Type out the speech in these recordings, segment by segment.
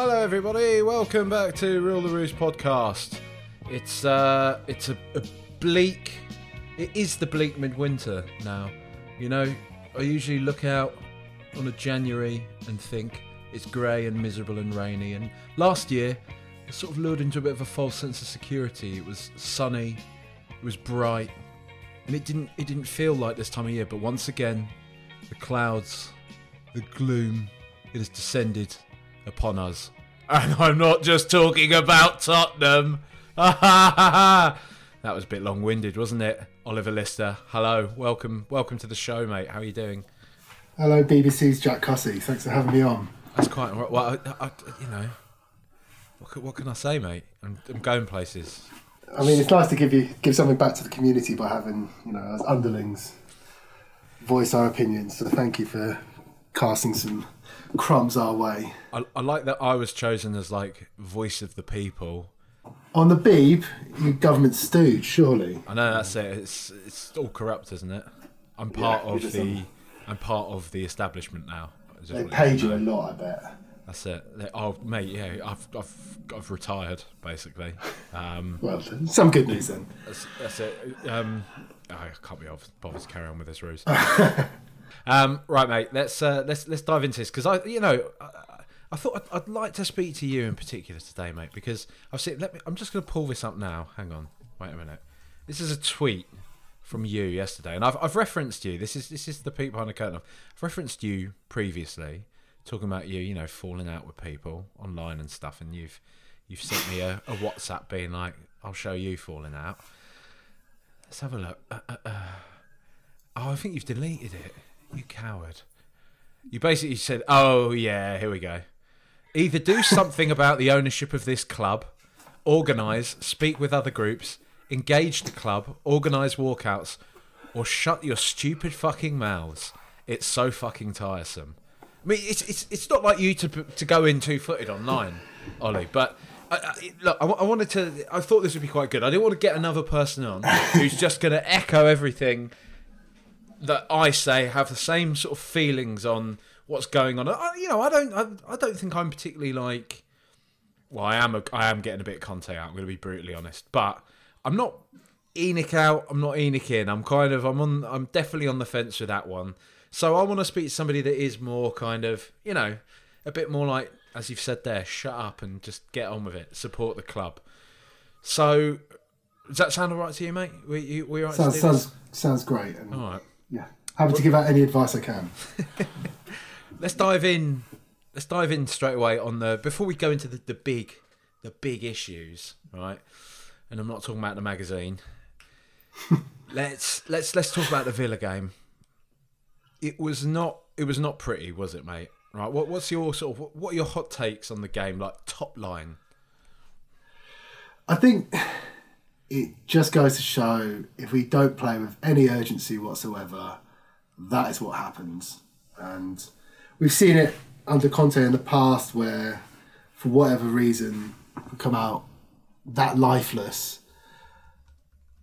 Hello, everybody. Welcome back to Rule the Roost podcast. It's uh, it's a, a bleak. It is the bleak midwinter now. You know, I usually look out on a January and think it's grey and miserable and rainy. And last year, I sort of lured into a bit of a false sense of security. It was sunny, it was bright, and it didn't it didn't feel like this time of year. But once again, the clouds, the gloom, it has descended upon us. And I'm not just talking about Tottenham. that was a bit long-winded, wasn't it? Oliver Lister, hello, welcome, welcome to the show, mate. How are you doing? Hello, BBC's Jack Cussy. Thanks for having me on. That's quite all right. well. I, I, you know, what, what, can I say, mate? I'm, I'm, going places. I mean, it's nice to give you give something back to the community by having you know as underlings voice our opinions. So thank you for casting some crumbs our way. I, I like that I was chosen as like voice of the people. On the Beeb, you government stooge, surely. I know that's it. It's it's all corrupt, isn't it? I'm part Yeah, of the I'm part of the establishment now. They paid you a lot, I bet. That's it. They- Oh, mate, yeah, I've I've I've retired basically. Um, Well, some good news then. that's, that's it. Um, I can't be bothered to carry on with this ruse. um, right, mate. Let's uh, let's let's dive into this because I, you know, I, I thought I'd, I'd like to speak to you in particular today, mate, because I've seen. Let me. I'm just going to pull this up now. Hang on. Wait a minute. This is a tweet from you yesterday, and I've I've referenced you. This is this is the peek behind the curtain. I've referenced you previously, talking about you, you know, falling out with people online and stuff, and you've you've sent me a, a WhatsApp being like, "I'll show you falling out." Let's have a look. Uh, uh, uh. Oh, I think you've deleted it. You coward. You basically said, "Oh yeah, here we go." Either do something about the ownership of this club, organise, speak with other groups, engage the club, organise walkouts, or shut your stupid fucking mouths. It's so fucking tiresome. I mean, it's it's it's not like you to to go in two footed online, Ollie. But I, I, look, I, I wanted to. I thought this would be quite good. I didn't want to get another person on who's just going to echo everything that I say, have the same sort of feelings on what's going on. I, you know, I don't. I, I don't think I'm particularly like. Well, I am. A, I am getting a bit of Conte out. I'm going to be brutally honest, but I'm not ENIC out. I'm not ENIC in. I'm kind of. I'm on. I'm definitely on the fence with that one. So I want to speak to somebody that is more kind of, you know, a bit more like, as you've said there, shut up and just get on with it. Support the club. So, does that sound all right to you, mate? We you, we all right Sounds to do this? sounds sounds great. And All right. Yeah, happy to give out any advice I can. let's dive in. Let's dive in straight away on the before we go into the, the big, the big issues, right? And I'm not talking about the magazine. let's let's let's talk about the Villa game. It was not it was not pretty, was it, mate? Right. What what's your sort of what are your hot takes on the game? Like top line. I think it just goes to show if we don't play with any urgency whatsoever, that is what happens. And we've seen it under Conte in the past where, for whatever reason, we come out that lifeless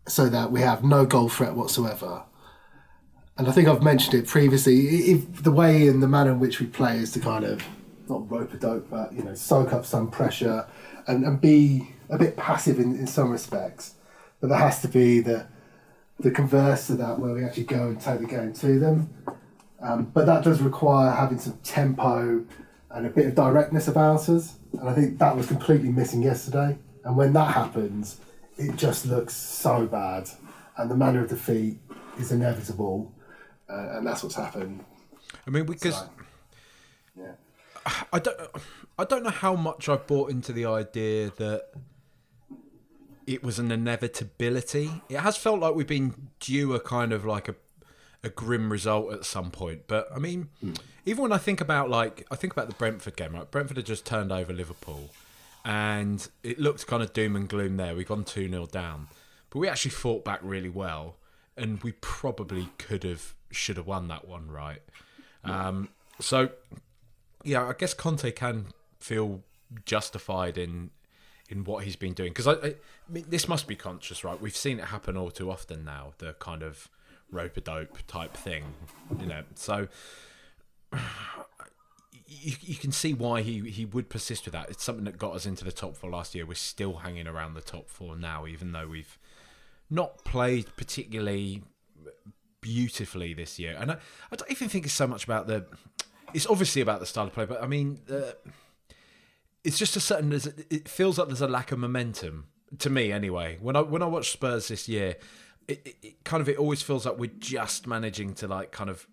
so that we have no goal threat whatsoever. And I think I've mentioned it previously. If the way and the manner in which we play is to kind of not rope a dope, but you know, soak up some pressure and, and be a bit passive in, in some respects. But there has to be the the converse to that where we actually go and take the game to them. Um, but that does require having some tempo and a bit of directness about us. And I think that was completely missing yesterday. And when that happens, it just looks so bad. And the manner of defeat is inevitable. uh, and that's what's happened. I mean, because So, yeah. I don't, I don't know how much I've bought into the idea that it was an inevitability. It has felt like we've been due a kind of like a a grim result at some point. But I mean, even when I think about like I think about the Brentford game, right? Brentford had just turned over Liverpool, and it looked kind of doom and gloom there. We've gone two 0 down, but we actually fought back really well, and we probably could have should have won that one, right? Um, so yeah, I guess Conte can feel justified in in what he's been doing because I, I, I mean, this must be conscious, right? We've seen it happen all too often now. The kind of rope a dope type thing, you know. So you, you can see why he, he would persist with that. It's something that got us into the top four last year. We're still hanging around the top four now, even though we've not played particularly beautifully this year. And I, I don't even think it's so much about the. It's obviously about the style of play, but I mean, uh, it's just a certain. It feels like there's a lack of momentum to me, anyway. When I when I watch Spurs this year, it, it, it kind of it always feels like we're just managing to like kind of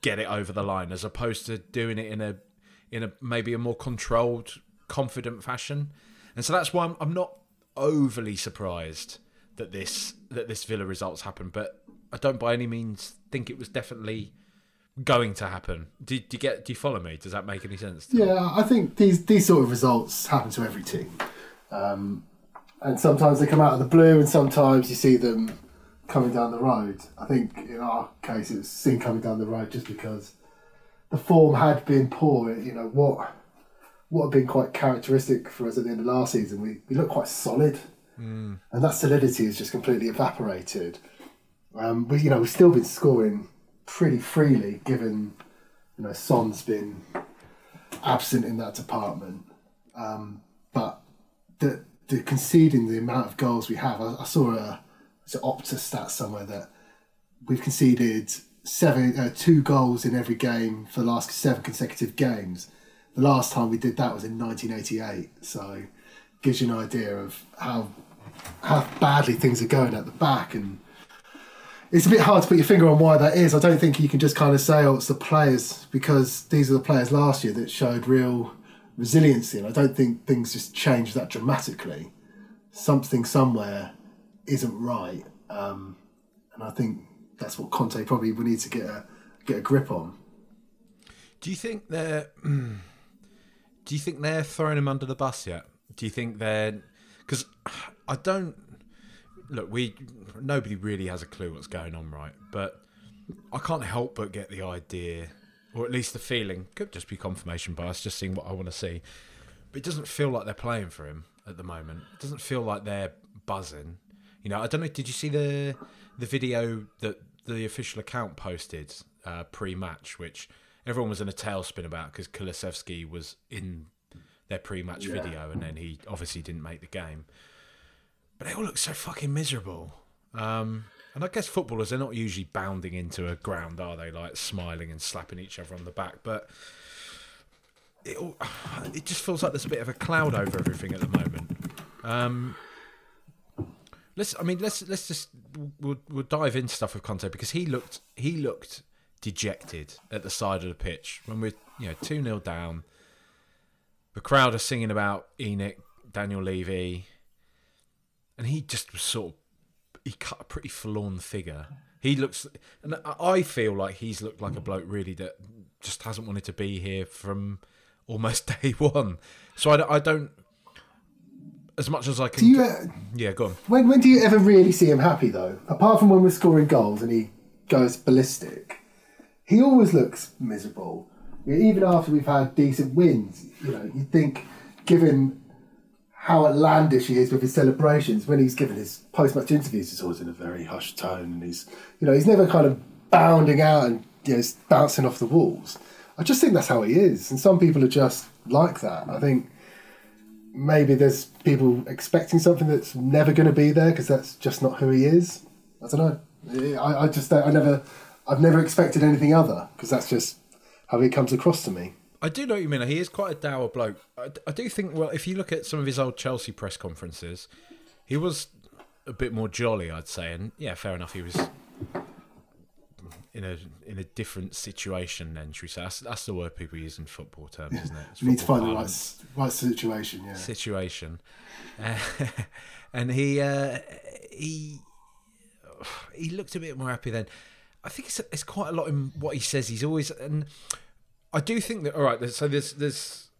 get it over the line, as opposed to doing it in a in a maybe a more controlled, confident fashion. And so that's why I'm, I'm not overly surprised that this that this Villa results happened, but I don't by any means think it was definitely going to happen. Do, do you get? Do you follow me? Does that make any sense? Yeah, I think these these sort of results happen to every team, um, and sometimes they come out of the blue, and sometimes you see them coming down the road. I think in our case, it was seen coming down the road just because the form had been poor. You know what what had been quite characteristic for us at the end of last season. We we looked quite solid, and that solidity has just completely evaporated. Um, we you know we've still been scoring pretty freely, given you know Son's been absent in that department. Um, but the the conceding the amount of goals we have, I, I saw a it's an Opta stat somewhere that we've conceded seven uh, two goals in every game for the last seven consecutive games. The last time we did that was in 1988. So gives you an idea of how how badly things are going at the back and it's a bit hard to put your finger on why that is. I don't think you can just kind of say, oh, it's the players, because these are the players last year that showed real resiliency. And I don't think things just changed that dramatically. Something somewhere isn't right. Um, and I think that's what Conte probably will need to get a, get a grip on. Do you think they're? Do you think they're throwing him under the bus yet? Do you think they're? Because I don't look. We nobody really has a clue what's going on, right? But I can't help but get the idea, or at least the feeling. Could just be confirmation bias, just seeing what I want to see. But it doesn't feel like they're playing for him at the moment. It doesn't feel like they're buzzing. You know, I don't know. Did you see the the video that the official account posted uh, pre-match, which everyone was in a tailspin about because Kulusevski was in their pre-match video, and then he obviously didn't make the game. But they all look so fucking miserable. Um, and I guess footballers, they're not usually bounding into a ground, are they? Like smiling and slapping each other on the back. But it, all, it just feels like there's a bit of a cloud over everything at the moment. Um, let's, I mean, let's let's just we'll, we'll dive into stuff with Conte because he looked he looked dejected at the side of the pitch when we're you know two 0 down. The crowd are singing about ENIC, Daniel Levy, and he just was sort of he cut a pretty forlorn figure. He looks, and I feel like he's looked like a bloke really that just hasn't wanted to be here from almost day one. So I, I don't, as much as I can. Do you, uh, yeah, go on. when, when do you ever really see him happy, though? Apart from when we're scoring goals and he goes ballistic, he always looks miserable. Even after we've had decent wins, you know, you think, given how outlandish he is with his celebrations, when he's given his post-match interviews, it's always in a very hushed tone, and he's, you know, he's never kind of bounding out and you know bouncing off the walls. I just think that's how he is, and some people are just like that. I think maybe there's people expecting something that's never going to be there because that's just not who he is. I don't know. I, I just I never I've never expected anything other because that's just how he comes across to me. I do know what you mean. He is quite a dour bloke. I, I do think, well, if you look at some of his old Chelsea press conferences, he was a bit more jolly, I'd say. And yeah, fair enough. He was in a in a different situation. Then should we say that's, that's the word people use in football terms, isn't it? It's You need to find the right, right situation. Yeah. situation, uh, and he uh, he he looked a bit more happy then. I think it's it's quite a lot in what he says. He's always and I do think that all right. So there's there's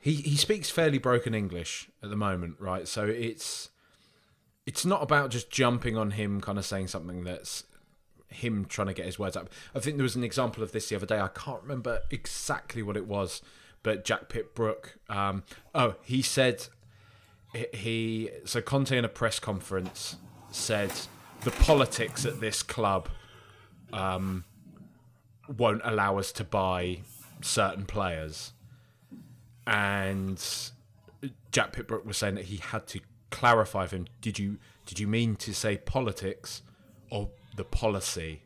he he speaks fairly broken English at the moment, right? So it's it's not about just jumping on him, kind of saying something that's him trying to get his words up. I think there was an example of this the other day. I can't remember exactly what it was, but Jack Pitt-Brooke. Um, oh, he said he-. So Conte in a press conference said the politics at this club um, won't allow us to buy certain players, and Jack Pitt-Brooke was saying that he had to clarify for him. Did you did you mean to say politics or the policy?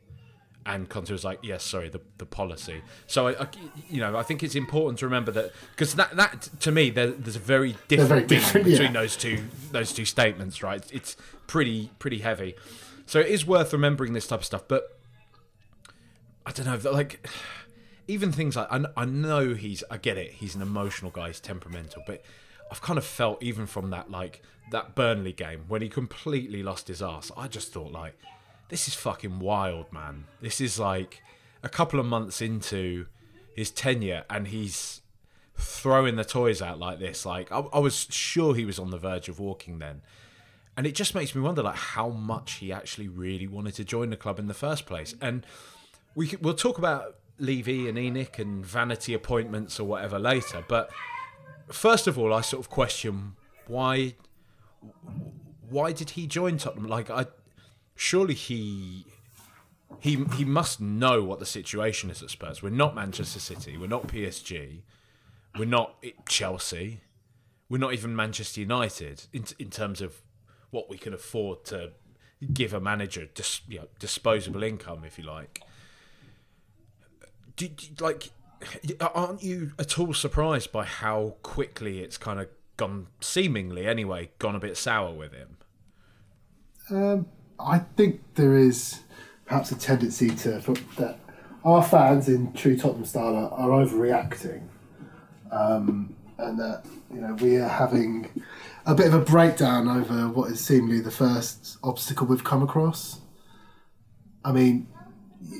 And Conte was like, "Yes, sorry, the, the policy." So, I, I- you know, I think it's important to remember that because that that to me there, there's a very different very different, between yeah. those two those two statements, right? It's pretty pretty heavy. So it is worth remembering this type of stuff. But I don't know, like even things like I, I know he's I get it, he's an emotional guy, he's temperamental, but I've kind of felt even from that like that Burnley game when he completely lost his ass. I just thought like this is fucking wild, man. This is like a couple of months into his tenure and he's throwing the toys out like this. Like I, I was sure he was on the verge of walking then. And it just makes me wonder like how much he actually really wanted to join the club in the first place. And we we'll talk about Levy and ENIC and vanity appointments or whatever later. But first of all, I sort of question why why did he join Tottenham? Like I surely he he he must know what the situation is at Spurs. We're not Manchester City. We're not PSG. We're not Chelsea. We're not even Manchester United in in terms of what we can afford to give a manager dis, you know, disposable income, if you like. Do, do- like, aren't you at all surprised by how quickly it's kind of gone, seemingly anyway, gone a bit sour with him? Um, I think there is perhaps a tendency to that our fans in true Tottenham style are, are overreacting, um, and that you know we are having a bit of a breakdown over what is seemingly the first obstacle we've come across. I mean,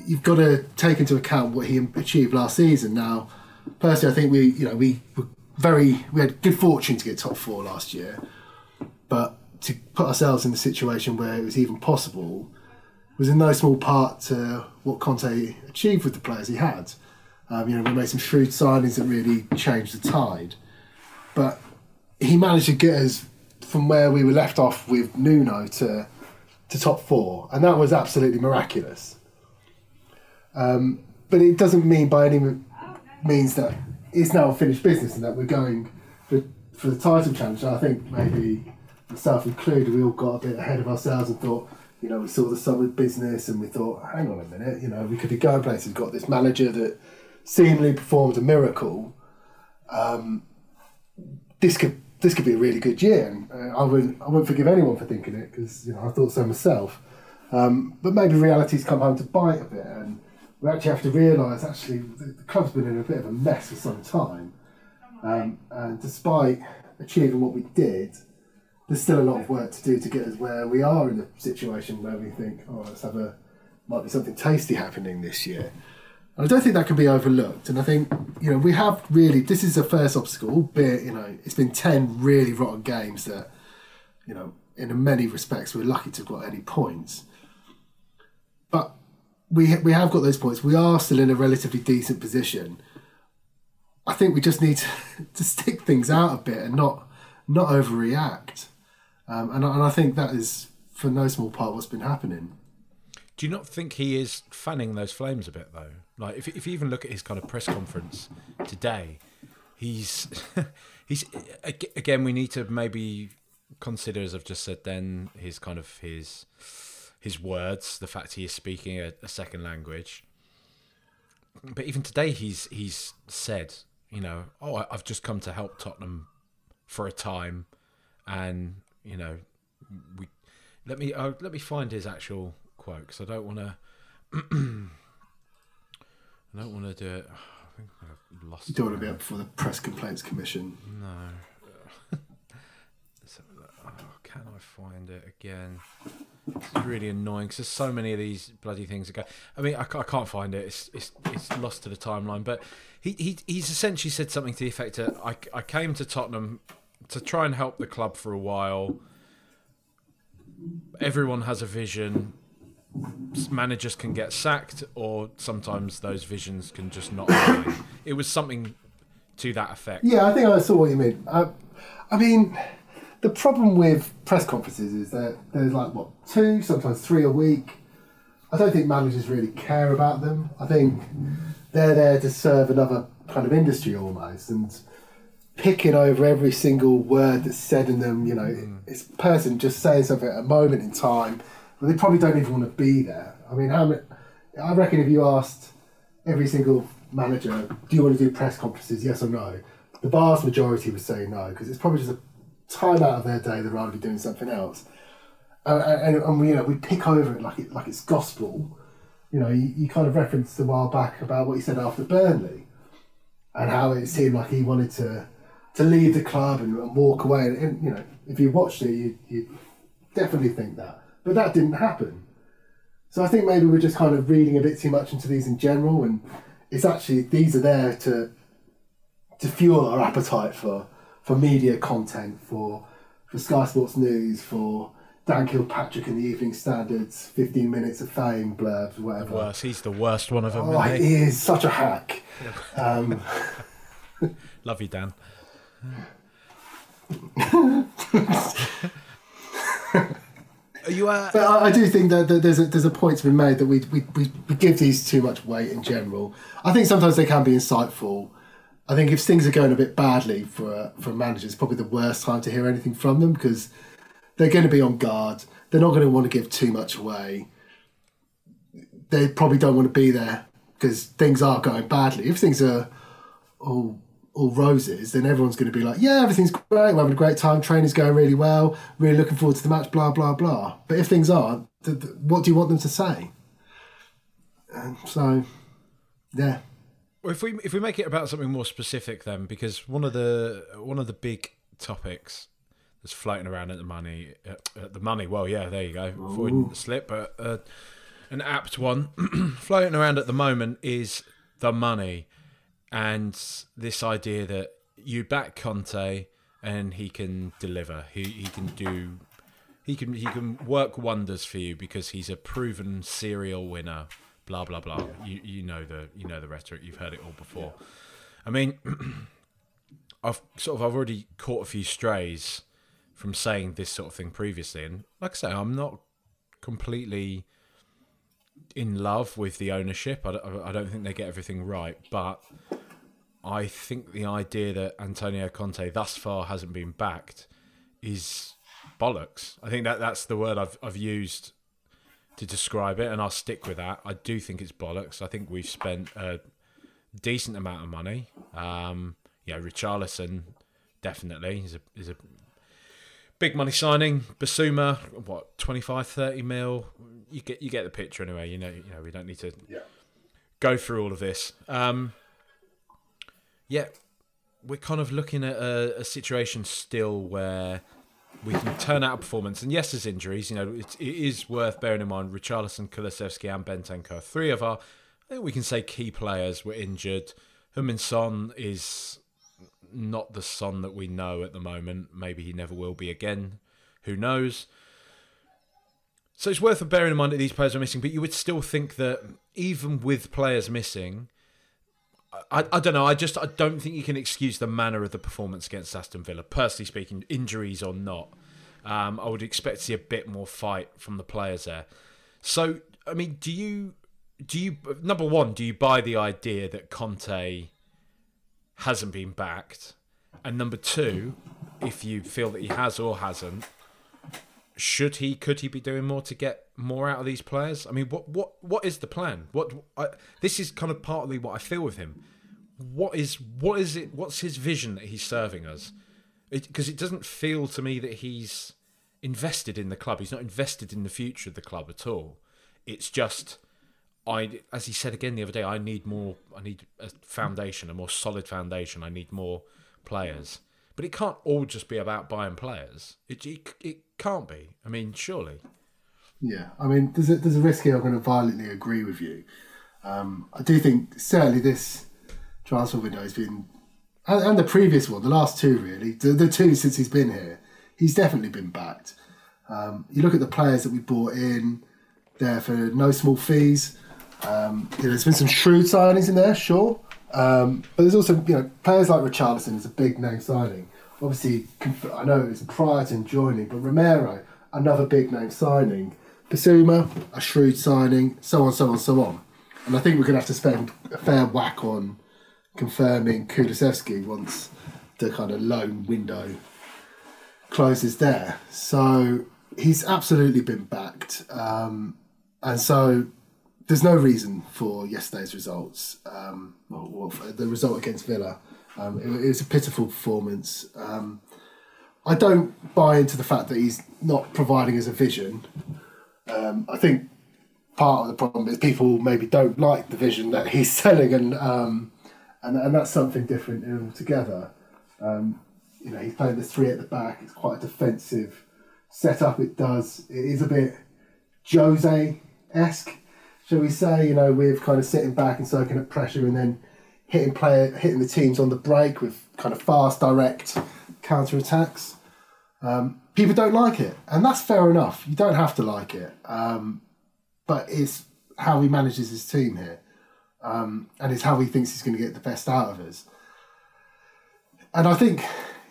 you've got to take into account what he achieved last season. Now, personally, I think we you know we were very we had good fortune to get top four last year but to put ourselves in the situation where it was even possible was in no small part to what Conte achieved with the players he had. Um, you know, we made some shrewd signings that really changed the tide, but he managed to get us from where we were left off with Nuno to to top four, and that was absolutely miraculous. Um, but it doesn't mean by any means that it's now a finished business and that we're going for, for the title challenge. I think maybe myself included, we all got a bit ahead of ourselves and thought, you know, we saw the summer business and we thought, hang on a minute, you know, we could be going places. We've got this manager that seemingly performed a miracle. Um, this could this could be a really good year, and uh, I wouldn't I wouldn't forgive anyone for thinking it because you know I thought so myself. Um, but maybe reality's come home to bite a bit, and we actually have to realise actually the, the club's been in a bit of a mess for some time. Um, and despite achieving what we did, there's still a lot of work to do to get us where we are in a situation where we think, oh, let's have a might be something tasty happening this year. And I don't think that can be overlooked. And I think you know we have really this is the first obstacle, albeit you know it's been ten really rotten games that you know in many respects we're lucky to have got any points. We we have got those points. We are still in a relatively decent position. I think we just need to, to stick things out a bit and not not overreact. Um, and, and I think that is for no small part what's been happening. Do you not think he is fanning those flames a bit though? Like if if you even look at his kind of press conference today, he's he's again we need to maybe consider as I've just said then his kind of his his words, the fact he is speaking a, a second language. But even today he's he's said, you know, oh I've just come to help Tottenham for a time and you know we let me uh, let me find his actual quote because I don't want to I don't want to do it. I think I've lost. You don't want to be up before the Press Complaints Commission. No. Can I find it again? It's really annoying because there's so many of these bloody things that go. I mean, I, I can't find it. It's, it's it's lost to the timeline. But he, he he's essentially said something to the effect that I, I came to Tottenham to try and help the club for a while. Everyone has a vision. Managers can get sacked, or sometimes those visions can just not. it was something to that effect. Yeah, I think I saw what you mean. I mean, the problem with press conferences is that there's like what two, sometimes three a week. I don't think managers really care about them. I think they're there to serve another kind of industry almost, and picking over every single word that's said in them. You know, mm. it's person just saying something at a moment in time. But they probably don't even want to be there. I mean, how many? I reckon if you asked every single manager, do you want to do press conferences? Yes or no? The vast majority would say no because it's probably just a time out of their day they'd rather be doing something else. Uh, and, and we, you know, we pick over it like it like it's gospel. You know, you, you kind of referenced a while back about what he said after Burnley, and how it seemed like he wanted to to leave the club and, and walk away. And, and you know, if you watched it, you you definitely think that, but that didn't happen. So I think maybe we're just kind of reading a bit too much into these in general, and it's actually these are there to to fuel our appetite for for media content, for for Sky Sports News, for Dan Kilpatrick in the Evening Standards, fifteen minutes of fame blurbs, whatever. Worse, he's the worst one of them. Oh, he he? is such a hack. Um, Love you, Dan. Are you uh, But I, I do think that, that there's a there's a point to be made that we, we, we, we give these too much weight in general. I think sometimes they can be insightful. I think if things are going a bit badly for a, for a manager, it's probably the worst time to hear anything from them because they're going to be on guard. They're not going to want to give too much away. They probably don't want to be there because things are going badly. If things are all all roses, then everyone's going to be like, yeah, everything's great. We're having a great time. Training's going really well. Really looking forward to the match. Blah blah blah. But if things aren't, th- th- what do you want them to say? And so, yeah, if we if we make it about something more specific, then because one of the one of the big topics that's floating around at the money at, at the money. Well, yeah, there you go. Avoiding the slip, but uh, an apt one floating around at the moment is the money and this idea that you back Conte and he can deliver. He he can do. He can he can work wonders for you because he's a proven serial winner. Blah blah blah. You you know the you know the rhetoric. You've heard it all before. I mean, I've sort of I've already caught a few strays from saying this sort of thing previously, and like I say, I'm not completely in love with the ownership. I don't, I don't think they get everything right, but I think the idea that Antonio Conte thus far hasn't been backed is bollocks. I think that that's the word I've I've used to describe it, and I'll stick with that. I do think it's bollocks. I think we've spent a decent amount of money. Um, yeah, Richarlison definitely is a is a big money signing. Bissouma, what 25, 30 mil. You get you get the picture anyway. You know you know we don't need to go through all of this. Um, yeah, we're kind of looking at a, a situation still where we can turn out a performance. And yes, there's injuries. You know, it, it is worth bearing in mind. Richarlison, Kulusevski, and Bentancur, three of our, I think we can say key players were injured. Heung-min Son is not the Son that we know at the moment. Maybe he never will be again. Who knows? So it's worth bearing in mind that these players are missing, but you would still think that even with players missing, I, I don't know. I just I don't think you can excuse the manner of the performance against Aston Villa. Personally speaking, injuries or not, um, I would expect to see a bit more fight from the players there. So I mean, do you do you number one do you buy the idea that Conte hasn't been backed, and number two, if you feel that he has or hasn't, should he could he be doing more to get more out of these players i mean what what what is the plan what I, this is kind of partly what i feel with him what is what is it what's his vision that he's serving us because it, it doesn't feel to me that he's invested in the club he's not invested in the future of the club at all it's just I, as he said again the other day, I need more. I need a foundation, a more solid foundation. I need more players. But it can't all just be about buying players. It it, it can't be. I mean, surely. Yeah, I mean, there's a, there's a risk here. I'm going to violently agree with you. Um, I do think certainly this transfer window has been, and, and the previous one, the last two really, the, the two since he's been here, he's definitely been backed. Um, you look at the players that we brought in there for no small fees. Um, you know, there's been some shrewd signings in there, sure, um, but there's also you know players like Richarlison is a big name signing. Obviously, I know it's prior to him joining, but Romero, another big name signing. Bissouma, a shrewd signing, so on, so on, so on. And I think we're going to have to spend a fair whack on confirming Kulusevski once the kind of loan window closes there. So he's absolutely been backed. Um, and so there's no reason for yesterday's results, um, or, the result against Villa. Um, it, it, was a pitiful performance. Um, I don't buy into the fact that he's not providing us a vision. Um, I think part of the problem is people maybe don't like the vision that he's selling, and um, and, and that's something different altogether. Um, you know, he's playing the three at the back. It's quite a defensive setup. It does. It is a bit Jose esque, shall we say? You know, with kind of sitting back and soaking up pressure, and then hitting player, hitting the teams on the break with kind of fast, direct counter attacks. Um, people don't like it, and that's fair enough. You don't have to like it, um, but it's how he manages his team here, um, and it's how he thinks he's going to get the best out of us. And I think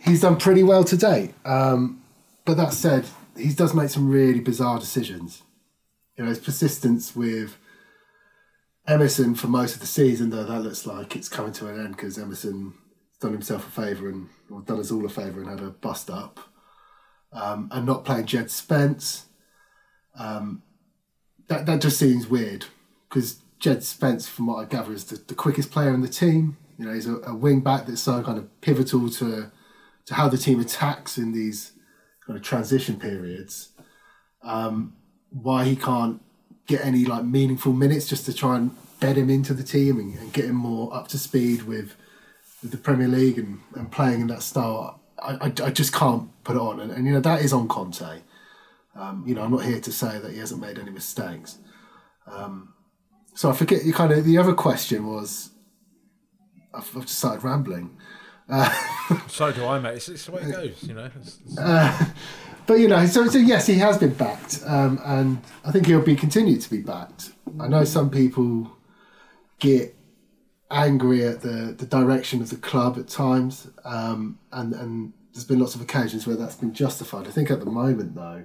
he's done pretty well to date. Um, but that said, he does make some really bizarre decisions. You know, his persistence with Emerson for most of the season, though that looks like it's coming to an end because Emerson done himself a favour and or done us all a favour and had a bust up um, and not playing Jed Spence. Um, that that just seems weird because Jed Spence, from what I gather, is the, the quickest player in the team. You know, he's a, a wing back that's so kind of pivotal to to how the team attacks in these kind of transition periods. Um, why he can't get any like meaningful minutes just to try and bed him into the team and, and get him more up to speed with with the Premier League and, and playing in that style. I, I, I just can't put it on. And, and, you know, that is on Conte. Um, you know, I'm not here to say that he hasn't made any mistakes. Um, so I forget you kind of, the other question was, I've, I've just started rambling. Uh, so do I, mate. It's, it's, the way it goes, you know. It's, it's... Uh, but you know, so, so yes, he has been backed, um, and I think he'll be continued to be backed. I know some people get angry at the, the direction of the club at times, um, and and there's been lots of occasions where that's been justified. I think at the moment, though,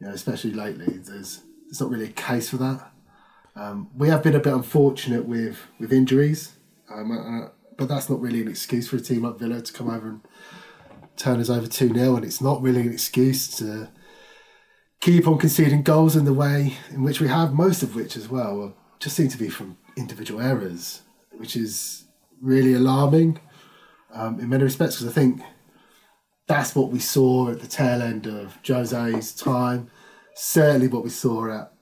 you know, especially lately, there's there's not really a case for that. Um, we have been a bit unfortunate with with injuries, um, uh, but that's not really an excuse for a team like Villa to come over and turn us over two 0 and it's not really an excuse to keep on conceding goals in the way in which we have, most of which as well just seem to be from individual errors which is really alarming um, in many respects because I think that's what we saw at the tail end of Jose's time. Certainly, what we saw at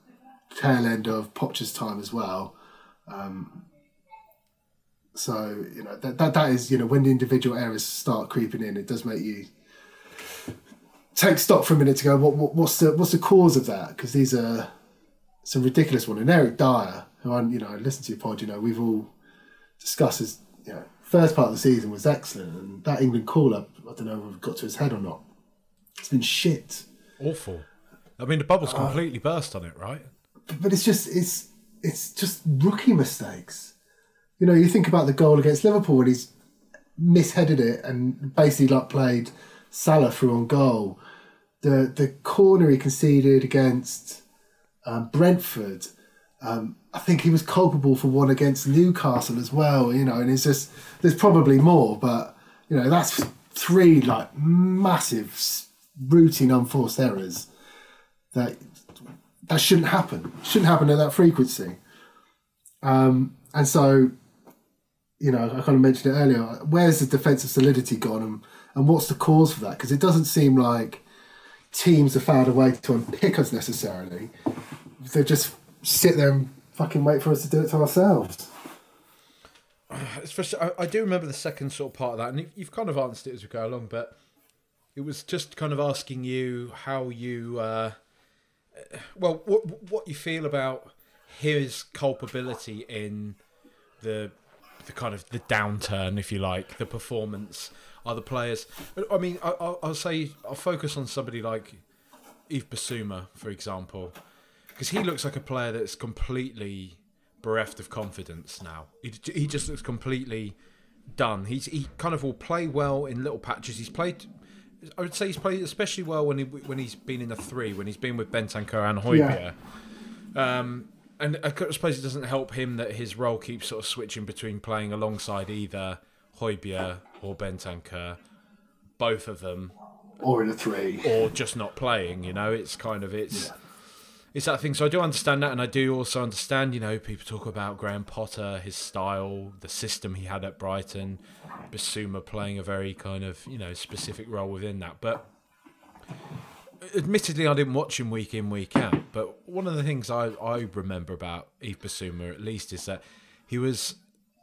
tail end of Poch's time as well. Um, so you know that, that that is you know when the individual errors start creeping in, it does make you take stock for a minute to go. What, what what's the what's the cause of that? Because these are some ridiculous one. And Eric Dier who I you know listen to your pod, you know we've all discusses, you know, first part of the season was excellent, and that England call up, I don't know if it got to his head or not. It's been shit. Awful. I mean, the bubble's uh, completely burst on it, right? But it's just it's it's just rookie mistakes. You know, you think about the goal against Liverpool when he's misheaded it and basically like played Salah through on goal. The the corner he conceded against um, Brentford. Um, I think he was culpable for one against Newcastle as well. You know, and it's just there's probably more, but you know that's three like massive routine unforced errors that that shouldn't happen. Shouldn't happen at that frequency. Um, and so, you know, I kind of mentioned it earlier. Where's the defensive solidity gone, and, and what's the cause for that? Because it doesn't seem like teams have found a way to unpick us necessarily. They just sit there and fucking wait for us to do it to ourselves. Especially, I, I do remember the second sort of part of that, and you've kind of answered it as we go along, but it was just kind of asking you how you, uh, well, what what you feel about his culpability in the the kind of the downturn, if you like, the performance, other players. I mean, I, I'll, I'll say I'll focus on somebody like Yves Bissouma, for example, because he looks like a player that's completely bereft of confidence now. He, he just looks completely done. He's he kind of will play well in little patches. He's played. I would say he's played especially well when he when he's been in the three when he's been with Bentancur and Højbjerg. Yeah. Um, and I suppose it doesn't help him that his role keeps sort of switching between playing alongside either Højbjerg or Bentancur, both of them, or in a three, or just not playing. You know, it's kind of it's. Yeah it's that thing. So I do understand that, and I do also understand. You know, people talk about Graham Potter, his style, the system he had at Brighton, Bissouma playing a very kind of you know specific role within that. But admittedly, I didn't watch him week in week out. But one of the things I I remember about Yves Bissouma at least is that he was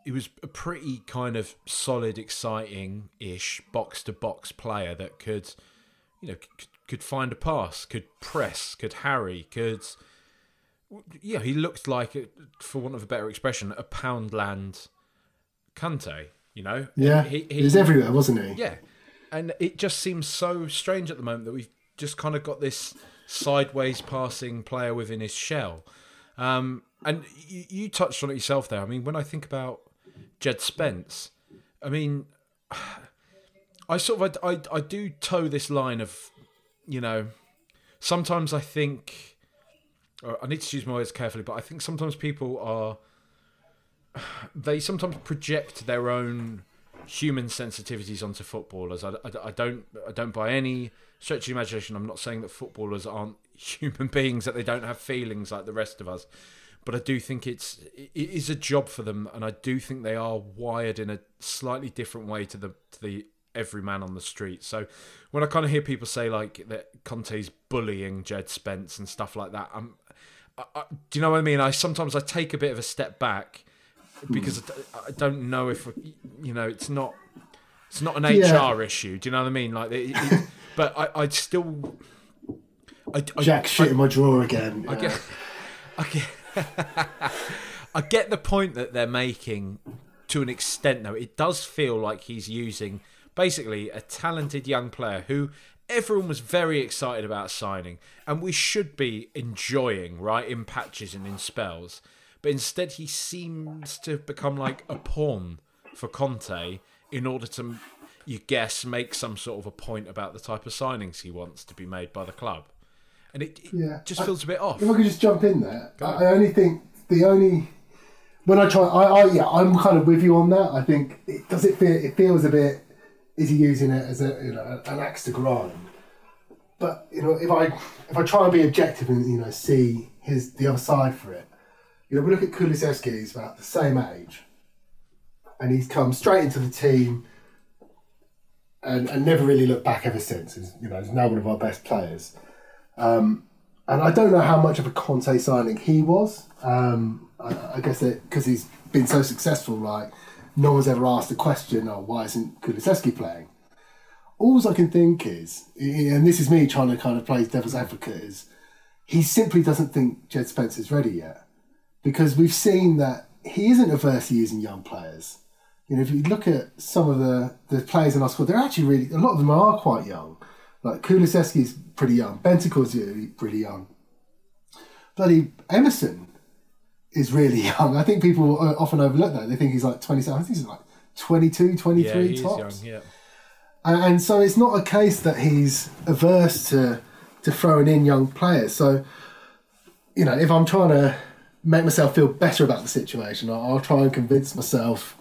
he was a pretty kind of solid, exciting ish box to box player that could you know could, could find a pass, could press, could harry, could. Yeah, he looked like, uh, for want of a better expression, a Poundland Kante. You know. Yeah, he, he, he was everywhere, wasn't he? Yeah, and it just seems so strange at the moment that we've just kind of got this sideways passing player within his shell. Um, and you, you touched on it yourself there. I mean, when I think about Jed Spence, I mean, I sort of I, I, I do toe this line of you know, sometimes I think I need to choose my words carefully, but I think sometimes people are they sometimes project their own human sensitivities onto footballers. I, I, I, don't I don't buy any stretch of imagination. I'm not saying that footballers aren't human beings that they don't have feelings like the rest of us, but I do think it's it is a job for them, and I do think they are wired in a slightly different way to the to the every man on the street. So when I kind of hear people say like that Conte's bullying Jed Spence and stuff like that, I'm, I, I, do you know what I mean? I sometimes I take a bit of a step back because I, I don't know if you know it's not it's not an yeah. HR issue. Do you know what I mean? Like, it, it, but I I still. I, Jack shit in my drawer again. I get, I get, I get the point that they're making to an extent. Though it does feel like he's using basically a talented young player who everyone was very excited about signing, and we should be enjoying right in patches and in spells. But instead, he seems to have become like a pawn for Conte in order to, you guess, make some sort of a point about the type of signings he wants to be made by the club. And it, it yeah. just feels a bit off. If I could just jump in there, I, I only think the only when I try, I, I yeah, I'm kind of with you on that. I think it does it feel it feels a bit is he using it as a you know an axe to grind? But you know, if I if I try and be objective and you know see his the other side for it, you know, we look at Kulusevski. He's about the same age, and he's come straight into the team, and, and never really looked back ever since. He's, you know, he's now one of our best players. Um, and I don't know how much of a Conte signing he was. Um, I, I guess because he's been so successful, like no one's ever asked the question, oh, why isn't Kulusevski playing? All I can think is, and this is me trying to kind of play devil's advocate, is he simply doesn't think Jed Spencer's ready yet. Because we've seen that he isn't averse to using young players. You know, if you look at some of the, the players in our squad, they're actually really, a lot of them are quite young. Like Kulusevski's pretty young, Bentancur's really, pretty young. Bloody Emerson is really young. I think people often overlook that. They think he's like 27. I think he's like 22, 23 yeah, tops. Young, yeah. And so it's not a case that he's averse to to throwing in young players. So, you know, if I'm trying to make myself feel better about the situation, I'll, I'll try and convince myself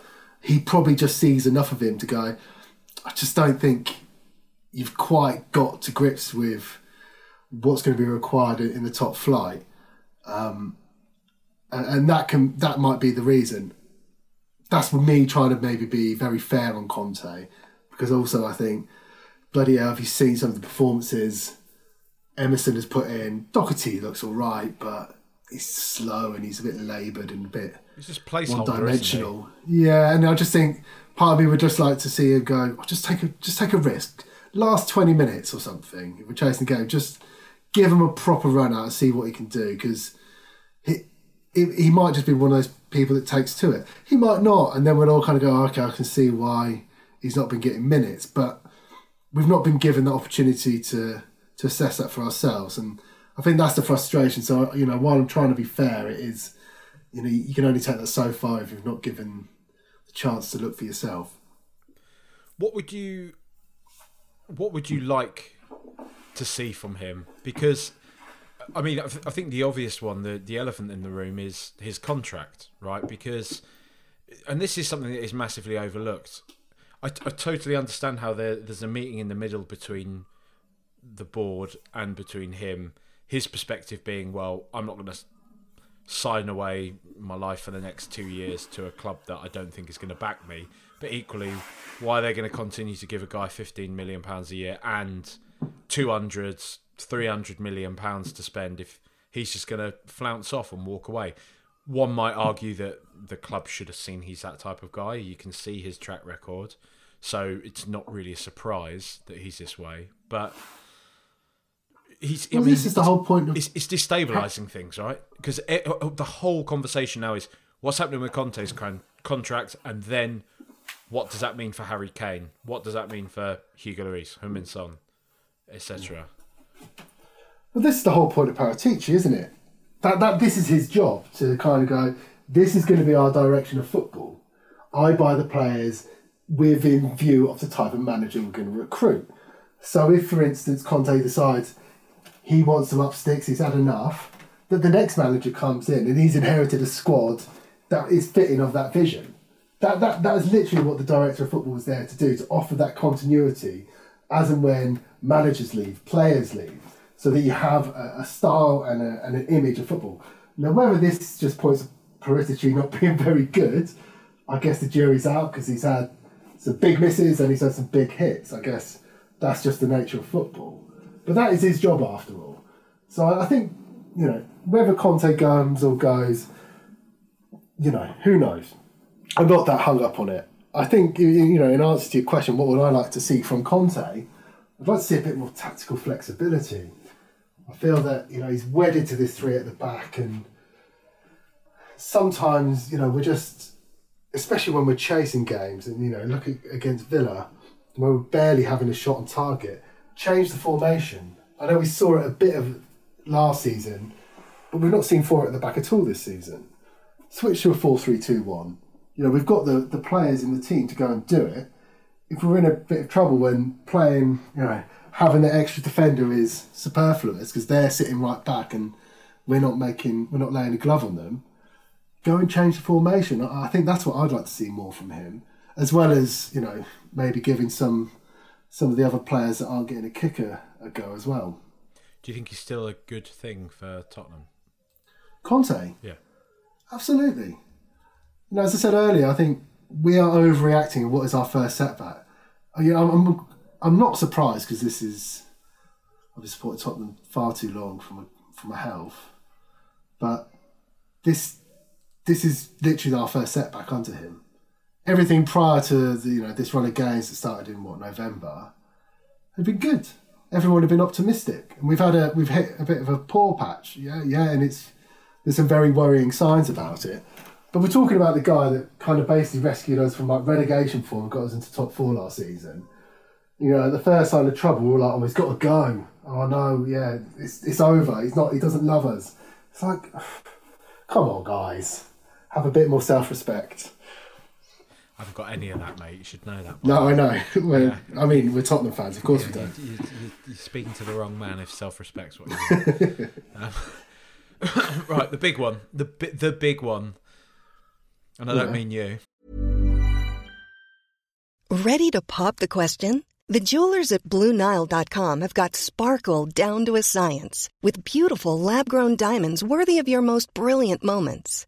he probably just sees enough of him to go, I just don't think you've quite got to grips with what's going to be required in the top flight. Um, and, and that can that might be the reason. That's me trying to maybe be very fair on Conte, because also I think, bloody hell, if you've seen some of the performances Emerson has put in? Doherty looks all right, but he's slow and he's a bit laboured and a bit He's just one dimensional. Yeah, and I just think part of me would just like to see him go. Oh, just take a just take a risk. Last twenty minutes or something. If we're chasing the game, just give him a proper run out and see what he can do because he, he he might just be one of those people that takes to it. He might not, and then we'll all kind of go, oh, okay, I can see why he's not been getting minutes, but we've not been given the opportunity to to assess that for ourselves, and I think that's the frustration. So you know, while I'm trying to be fair, it is you know you can only take that so far if you've not given the chance to look for yourself. What would you what would you like to see from him? Because I mean, I, th- I think the obvious one, the the elephant in the room, is his contract, right? Because, and this is something that is massively overlooked. I, I totally understand how there, there's a meeting in the middle between the board and between him. His perspective being, well, I'm not going to sign away my life for the next two years to a club that I don't think is going to back me. But equally, why are they going to continue to give a guy 15 million pounds a year and 200, 300 million pounds to spend if he's just going to flounce off and walk away? One might argue that the club should have seen he's that type of guy. You can see his track record, so it's not really a surprise that he's this way. But he's. I Well, mean, this is the whole point of it's, it's destabilizing things, right? Because uh, uh, the whole conversation now is what's happening with Conte's con- contract, and then what does that mean for Harry Kane? What does that mean for Hugo Lloris, Heung-min Son, etc.? Well, this is the whole point of Paratici, isn't it? That that this is his job to kind of go. This is going to be our direction of football. I buy the players within view of the type of manager we're going to recruit. So, if for instance Conte decides he wants some up sticks, he's had enough, that the next manager comes in and he's inherited a squad that is fitting of that vision. That that that is literally what the director of football was there to do to offer that continuity as and when managers leave, players leave, so that you have a, a style and, a, and an image of football. Now, whether this just points to Paratici not being very good, I guess the jury's out because he's had some big misses and he's had some big hits. I guess that's just the nature of football. But that is his job after all. So I think, you know, whether Conte comes or goes, you know, who knows? I'm not that hung up on it. I think, you- know, in answer to your question, what would I like to see from Conte? I'd like to see a bit more tactical flexibility. I feel that, you know, he's wedded to this three at the back and sometimes, you know, we're just, especially when we're chasing games and, you know, look at, against Villa, we're barely having a shot on target, change the formation. I know we saw it a bit of last season, but we've not seen four at the back at all this season. Switch to a 4 3 2 1. You know, we've got the, the players in the team to go and do it. If we're in a bit of trouble when playing, you know, having the extra defender is superfluous because they're sitting right back and we're not making, we're not laying a glove on them, go and change the formation. I I think that's what I'd like to see more from him, as well as, you know, maybe giving some some of the other players that aren't getting a kicker a go as well. Do you think he's still a good thing for Tottenham? Conte, Yeah. Absolutely. You know, as I said earlier, I think we are overreacting what is our first setback. You know, I'm, I'm, I'm not surprised because this is I've been supporting Tottenham far too long from a, from a health, but this this is literally our first setback under him. Everything prior to the, you know this run of games that started in what November had been good. Everyone had been optimistic, and we've had a we've hit a bit of a poor patch. Yeah, yeah, and it's there's some very worrying signs about it. But we're talking about the guy that kind of basically rescued us from like relegation form and got us into top four last season. You know, the first sign of trouble, we were like, oh, he's got to go. Oh no, yeah, it's it's over. He's not. He doesn't love us. It's like, come on, guys, have a bit more self-respect. I haven't got any of that, mate. You should know that. No, I know. We're, I mean, we're Tottenham fans, of course we You, don't. you, you, you're speaking to the wrong man if self-respect's what you want. um, right, the big one, the the big one, and I don't Yeah. mean you. Ready to pop the question? The jewelers at BlueNile.com have got sparkle down to a science with beautiful lab grown diamonds worthy of your most brilliant moments.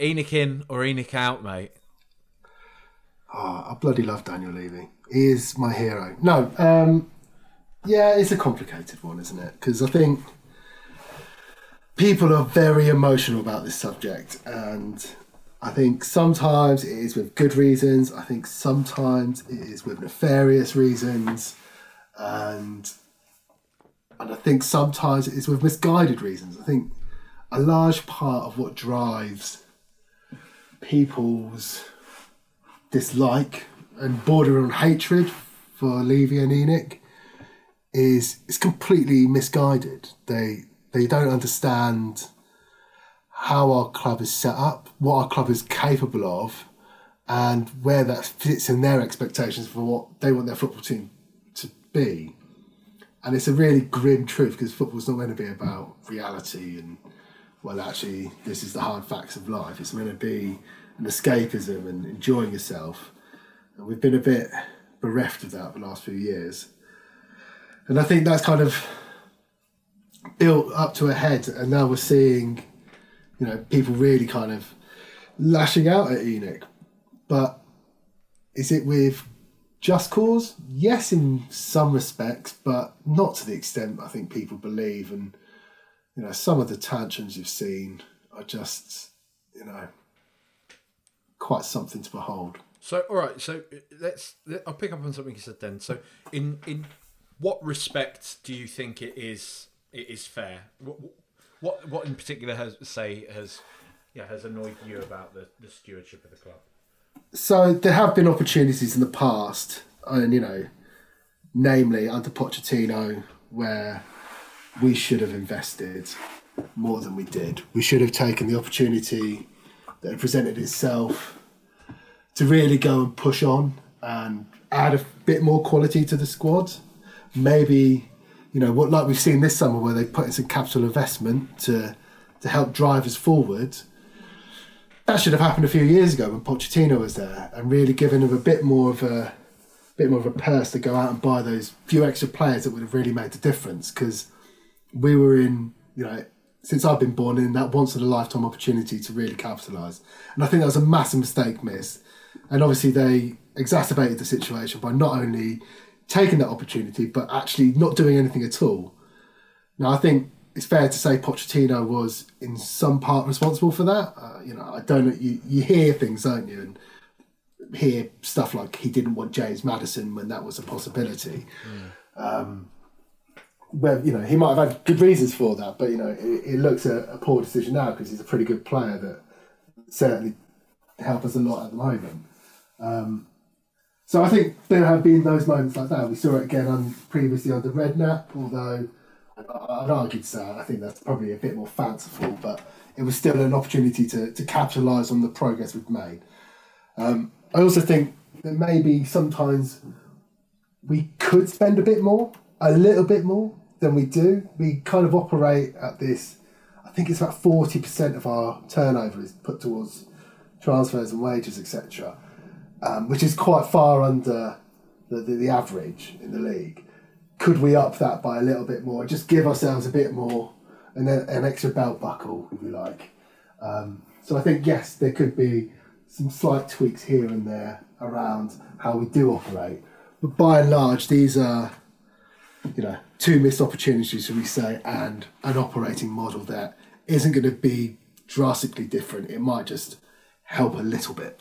ENIC in or ENIC out, mate? Oh, I bloody love Daniel Levy. He is my hero. No, um, yeah, it's a complicated one, isn't it? Because I think people are very emotional about this subject, and I think sometimes it is with good reasons. I think sometimes it is with nefarious reasons, and and I think sometimes it is with misguided reasons. I think a large part of what drives people's dislike and border on hatred for Levy and ENIC is is completely misguided. They they don't understand how our club is set up, what our club is capable of, and where that fits in their expectations for what they want their football team to be. And it's a really grim truth because football's not meant to be about reality and well actually this is the hard facts of life. It's meant to be an escapism and enjoying yourself. And we've been a bit bereft of that the last few years. And I think that's kind of built up to a head and now we're seeing, you know, people really kind of lashing out at ENIC. But is it with just cause? Yes, in some respects, but not to the extent I think people believe. And, you know, some of the tantrums you've seen are just, you know, quite something to behold. So, all right. So uh, let's. Let, I'll pick up on something you said then. So, in in what respect do you think it is it is fair? What what, what in particular has say has yeah has annoyed you about the, the stewardship of the club? So there have been opportunities in the past, and you know, namely under Pochettino, where we should have invested more than we did. We should have taken the opportunity that presented itself to really go and push on and add a bit more quality to the squad. Maybe, you know, what like we've seen this summer where they put in some capital investment to to help drive us forward. That should have happened a few years ago when Pochettino was there and really given them a bit more of a bit more of a purse to go out and buy those few extra players that would have really made the difference because we were in, you know, since I've been born in that once in a lifetime opportunity to really capitalise. And I think that was a massive mistake missed. And obviously they exacerbated the situation by not only taking that opportunity but actually not doing anything at all. Now I think it's fair to say Pochettino was in some part responsible for that. Uh, you know, I don't know. You, you hear things, don't you? And hear stuff like he didn't want James Maddison when that was a possibility. Um, where you know he might have had good reasons for that, but you know it, it looks a, a poor decision now because he's a pretty good player that certainly help us a lot at the moment. Um, so I think there have been those moments like that. We saw it again on previously under Redknapp, although I'd argue say I think that's probably a bit more fanciful, but it was still an opportunity to, to capitalise on the progress we've made. Um, I also think that maybe sometimes we could spend a bit more, a little bit more than we do. We kind of operate at this, I think it's about 40% of our turnover is put towards transfers and wages, etc., um, which is quite far under the, the, the average in the league. Could we up that by a little bit more? Just give ourselves a bit more, and then an extra belt buckle, if you like. Um, so I think yes, there could be some slight tweaks here and there around how we do operate, but by and large, these are you know two missed opportunities, should we say, and an operating model that isn't going to be drastically different. It might just help a little bit.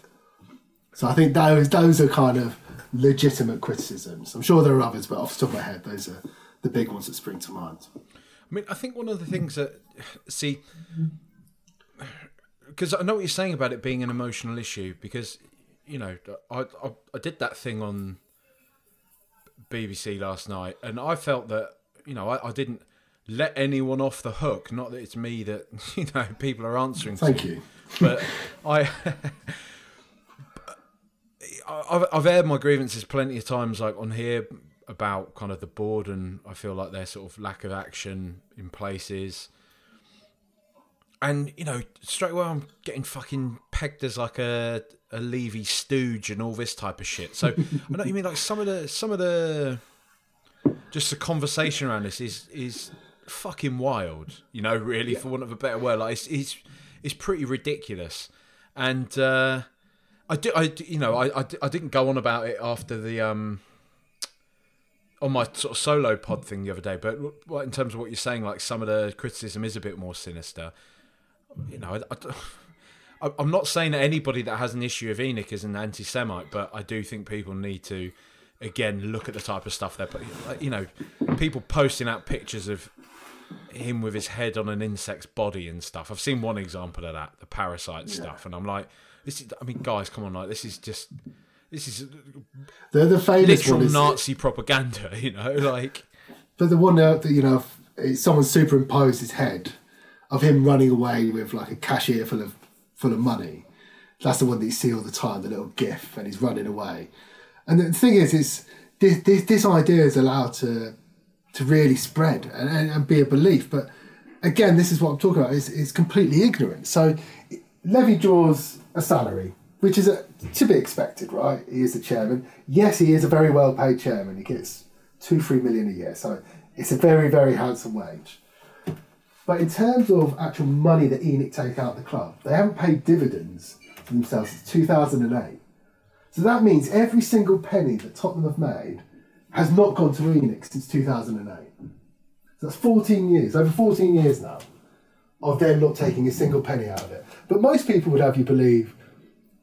So I think those those are kind of legitimate criticisms. I'm sure there are others, but off the top of my head, those are the big ones that spring to mind. I mean, I think one of the things that see because I know what you're saying about it being an emotional issue because you know I, I I did that thing on BBC last night and I felt that you know I, I didn't let anyone off the hook. Not that it's me that you know people are answering. Thank to, you. but I. I've, I've aired my grievances plenty of times, like on here, about kind of the board, and I feel like their sort of lack of action in places. And you know, straight away I'm getting fucking pegged as like a a Levy stooge and all this type of shit. So I know you mean like some of the some of the just the conversation around this is is fucking wild. You know, really, for want of a better word, like it's it's, it's pretty ridiculous. And uh, I do, I you know, I, I I didn't go on about it after the um on my sort of solo pod thing the other day, but in terms of what you're saying, like some of the criticism is a bit more sinister. You know, I, I, I'm not saying that anybody that has an issue with ENIC is an anti-Semite, but I do think people need to again look at the type of stuff they're putting. Like, you know, people posting out pictures of him with his head on an insect's body and stuff. I've seen one example of that, the parasite stuff, and I'm like, this is. I mean, guys, come on, like this is just. This is The the famous literal one Nazi propaganda, you know, like but the one that you know, someone superimposed his head of him running away with like a cashier full of full of money. That's the one that you see all the time, the little GIF, and he's running away. And the thing is, is this this, this idea is allowed to to really spread and, and, and be a belief. But again, this is what I'm talking about. Is is completely ignorant. So Levy draws a salary, which is a, to be expected, right? He is the chairman. Yes, he is a very well paid chairman. He gets two, three million a year. So it's a very, very handsome wage. But in terms of actual money that ENIC take out of the club, they haven't paid dividends to themselves since 2008. So that means every single penny that Tottenham have made has not gone to ENIC since 2008. So that's 14 years, over 14 years now, of them not taking a single penny out of it. But most people would have you believe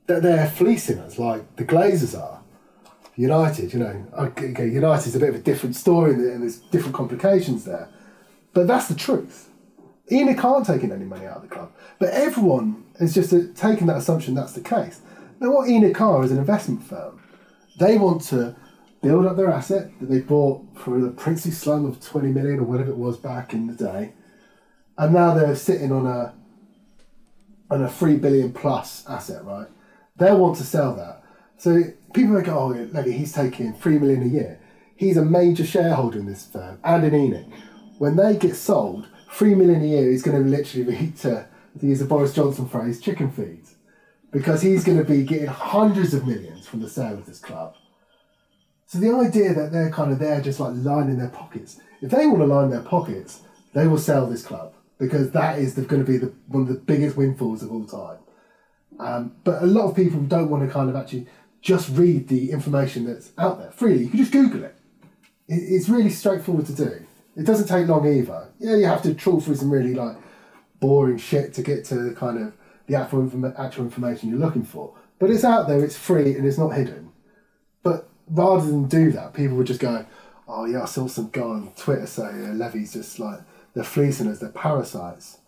that they're fleecing us, like the Glazers are. United, you know, okay, United's a bit of a different story and there's different complications there. But that's the truth. ENIC aren't taking any money out of the club. But everyone has just taken that assumption that's the case. Now, what ENIC are is an investment firm. They want to build up their asset that they bought for the princely sum of 20 million or whatever it was back in the day. And now they're sitting on a on a 3 billion plus asset, right? They'll want to sell that. So people go, oh, look, he's taking 3 million a year. He's a major shareholder in this firm and in ENIC. When they get sold, 3 million a year is going to literally be, to, to use a Boris Johnson phrase, chicken feed, Because he's going to be getting hundreds of millions from the sale of this club. So the idea that they're kind of there just like lining their pockets, if they want to line their pockets, they will sell this club because that is the, going to be the, one of the biggest windfalls of all time. Um, but a lot of people don't want to kind of actually just read the information that's out there freely. You can just Google it. It's really straightforward to do. It doesn't take long either. Yeah, you have to trawl through some really like boring shit to get to the kind of the actual, inform- actual information you're looking for. But it's out there, it's free, and it's not hidden. But rather than do that, people would just go, "Oh yeah, I saw some guy on Twitter say uh, Levy's just like they're fleecing us, they're parasites."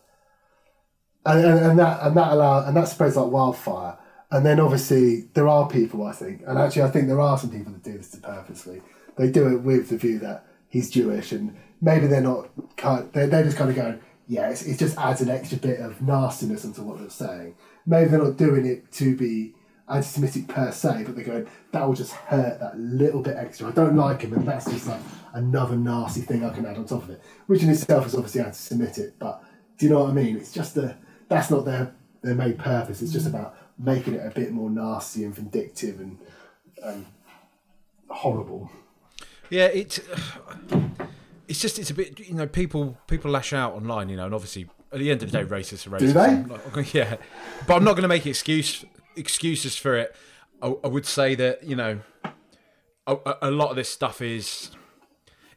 and, and, and that and that allow and that spreads like wildfire. And then obviously there are people I think, and actually I think there are some people that do this purposely. They do it with the view that he's Jewish, and maybe they're not. Kind, they're, they're just kind of going, yeah, it's, it just adds an extra bit of nastiness into what they're saying. Maybe they're not doing it to be anti-Semitic per se, but they're going, that will just hurt that little bit extra. I don't like him, and that's just like another nasty thing I can add on top of it, which in itself is obviously anti-Semitic. But do you know what I mean? It's just a that's not their their main purpose. It's just mm. about making it a bit more nasty and vindictive and, and horrible. Yeah, it's it's just it's a bit you know people people lash out online, you know, and obviously at the end of the day, mm-hmm. racists are racist. Do they? Not- yeah, but I'm not going to make excuse excuses for it. I, I would say that you know a, a- lot of this stuff is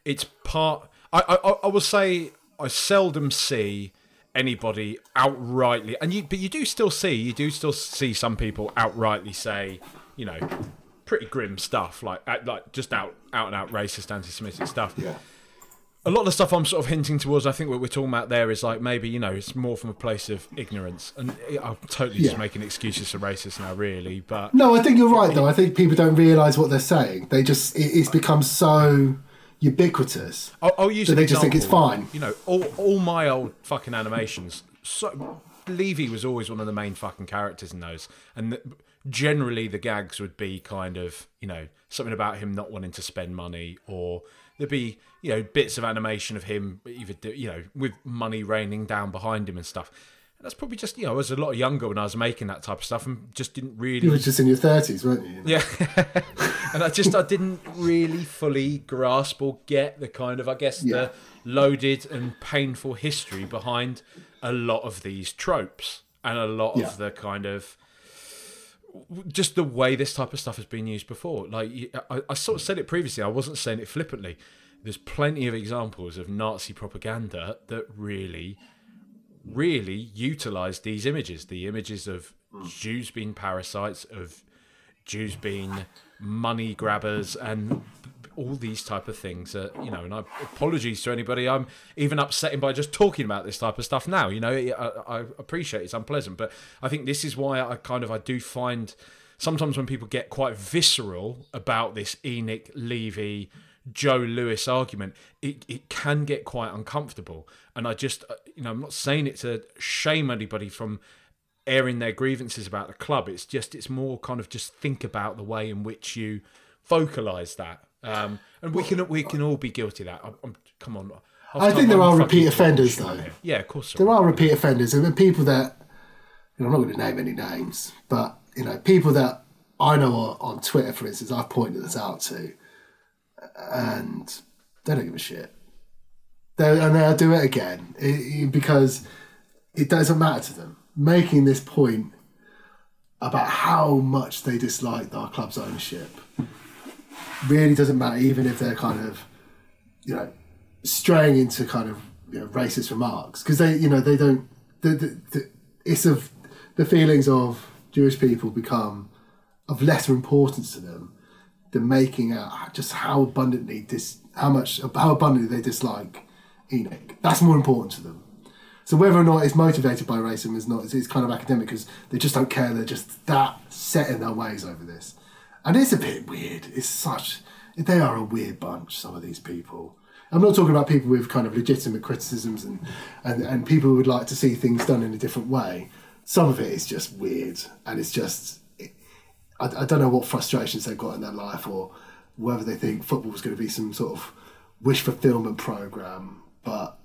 it's part. I, I I will say I seldom see anybody outrightly, and you but you do still see you do still see some people outrightly say you know pretty grim stuff like like just out out and out racist anti-Semitic stuff. Yeah. A lot of the stuff I'm sort of hinting towards, I think what we're talking about there is like maybe you know it's more from a place of ignorance, and I'm totally just making excuses for racists now, really. But No, I think you're right though. I think people don't realise what they're saying. They just it, it's become so ubiquitous. I'll, I'll use So an they just think it's fine. You know, all all my old fucking animations. So Levy was always one of the main fucking characters in those, and the, generally the gags would be kind of you know something about him not wanting to spend money, or there'd be you know bits of animation of him either you know with money raining down behind him and stuff. And that's probably just you know I was a lot younger when I was making that type of stuff and just didn't really You were just in your thirties, weren't you? yeah, and I just I didn't really fully grasp or get the kind of I guess Yeah. the loaded and painful history behind a lot of these tropes and a lot Yeah. of the kind of just the way this type of stuff has been used before. Like I, I sort of said it previously, I wasn't saying it flippantly. There's plenty of examples of Nazi propaganda that really really utilized these images the images of Jews being parasites, of Jews being money grabbers, and all these type of things. Uh, you know, and I apologies to anybody I'm even upsetting by just talking about this type of stuff now. You know, I, I appreciate it's unpleasant, but I think this is why I kind of I do find sometimes when people get quite visceral about this ENIC Levy. Joe Lewis argument, it, it can get quite uncomfortable. And I just, uh, you know, I'm not saying it to shame anybody from airing their grievances about the club. It's just, it's more kind of just think about the way in which you vocalize that. Um, and we can we can all be guilty of that. I'm, I'm, come on. I think there I'm are repeat offenders, though. here. Yeah, of course. There are repeat offenders, and then people that you know, I'm not going to name any names, but you know, people that I know on, on Twitter, for instance, I've pointed this out to, and they don't give a shit. They and they'll do it again it, it- because it doesn't matter to them. Making this point about how much they dislike our club's ownership really doesn't matter, even if they're kind of, you know, straying into kind of you know, racist remarks because they, you know, they don't. The, the, the, it's of the feelings of Jewish people become of lesser importance to them than making out just how abundantly dis, how much how abundantly they dislike ENIC. That's more important to them. So whether or not it's motivated by racism is not, it's, it's kind of academic because they just don't care. They're just that set in their ways over this, and it's a bit weird. It's such they are a weird bunch. Some of these people. I'm not talking about people with kind of legitimate criticisms and, and, and people who would like to see things done in a different way. Some of it is just weird, and it's just I, I don't know what frustrations they've got in their life or whether they think football is going to be some sort of wish fulfillment program. But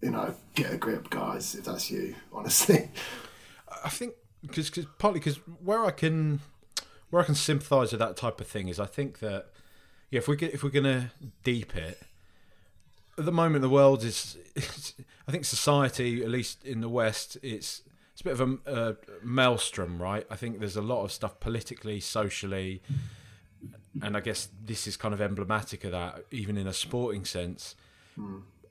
you know, get a grip, guys, if that's you. Honestly, I think because cause, partly because where I can where I can sympathise with that type of thing is I think that yeah, if we get, if we're gonna deep it, at the moment the world is, I think society, at least in the West, it's it's a bit of a, maelstrom, right? I think there's a lot of stuff politically, socially, and I guess this is kind of emblematic of that, even in a sporting sense.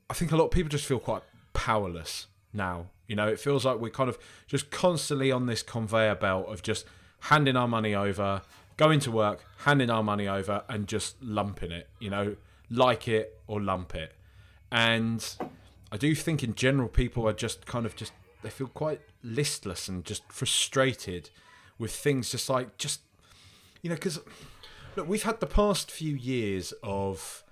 I think a lot of people just feel quite powerless now. You know, it feels like we're kind of just constantly on this conveyor belt of just handing our money over, going to work, handing our money over, and just lumping it. You know, like it or lump it. And I do think in general, people are just kind of just they feel quite listless and just frustrated with things, just like just you know, because look, we've had the past few years of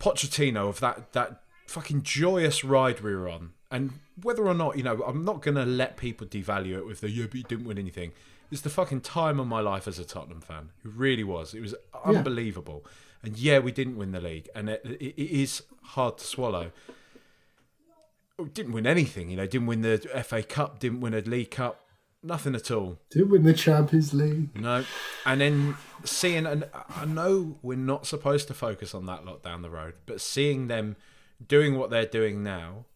Pochettino of that that fucking joyous ride we were on, and whether or not you know, I'm not gonna let people devalue it with the yeah, but you didn't win anything. It's the fucking time of my life as a Tottenham fan. It really was. It was unbelievable. And yeah, we didn't win the league, and it, it, it is hard to swallow. We didn't win anything, you know. Didn't win the FA Cup. Didn't win a League Cup. Nothing at all. Didn't win the Champions League. No. And then seeing, and I know we're not supposed to focus on that lot down the road, but seeing them doing what they're doing now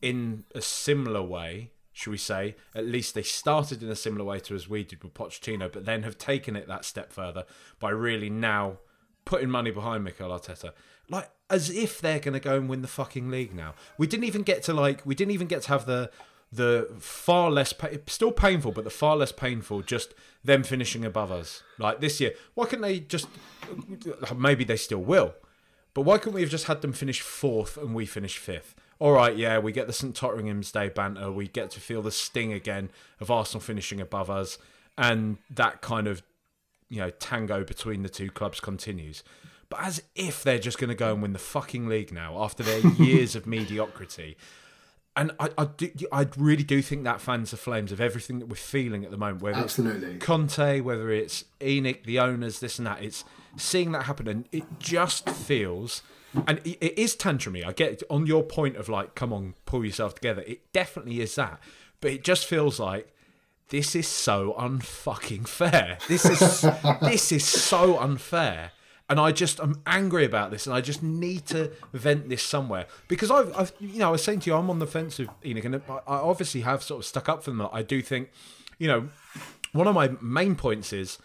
in a similar way, should we say, at least they started in a similar way to as we did with Pochettino, but then have taken it that step further by really now putting money behind Mikel Arteta. Like, as if they're going to go and win the fucking league now. We didn't even get to, like, we didn't even get to have the the far less pa- still painful but the far less painful just them finishing above us like this year why couldn't they just maybe they still will But why couldn't we have just had them finish fourth and we finish fifth? All right, yeah, we get the St Totteringham's Day banter. We get to feel the sting again of Arsenal finishing above us, and that kind of you know tango between the two clubs continues. But as if they're just going to go and win the fucking league now after their years of mediocrity. And I, I, do, I really do think that fans the flames of everything that we're feeling at the moment. Whether Absolutely. it's Conte, whether it's ENIC, the owners, this and that. It's seeing that happen, and it just feels, and it, is tantrumy. I get it, on your point of like, come on, pull yourself together. It definitely is that, but it just feels like this is so unfucking fair. This is this is so unfair. And I just I'm angry about this, and I just need to vent this somewhere because I've, I've you know I was saying to you I'm on the fence with ENIC, and I obviously have sort of stuck up for them. I do think, you know, one of my main points is,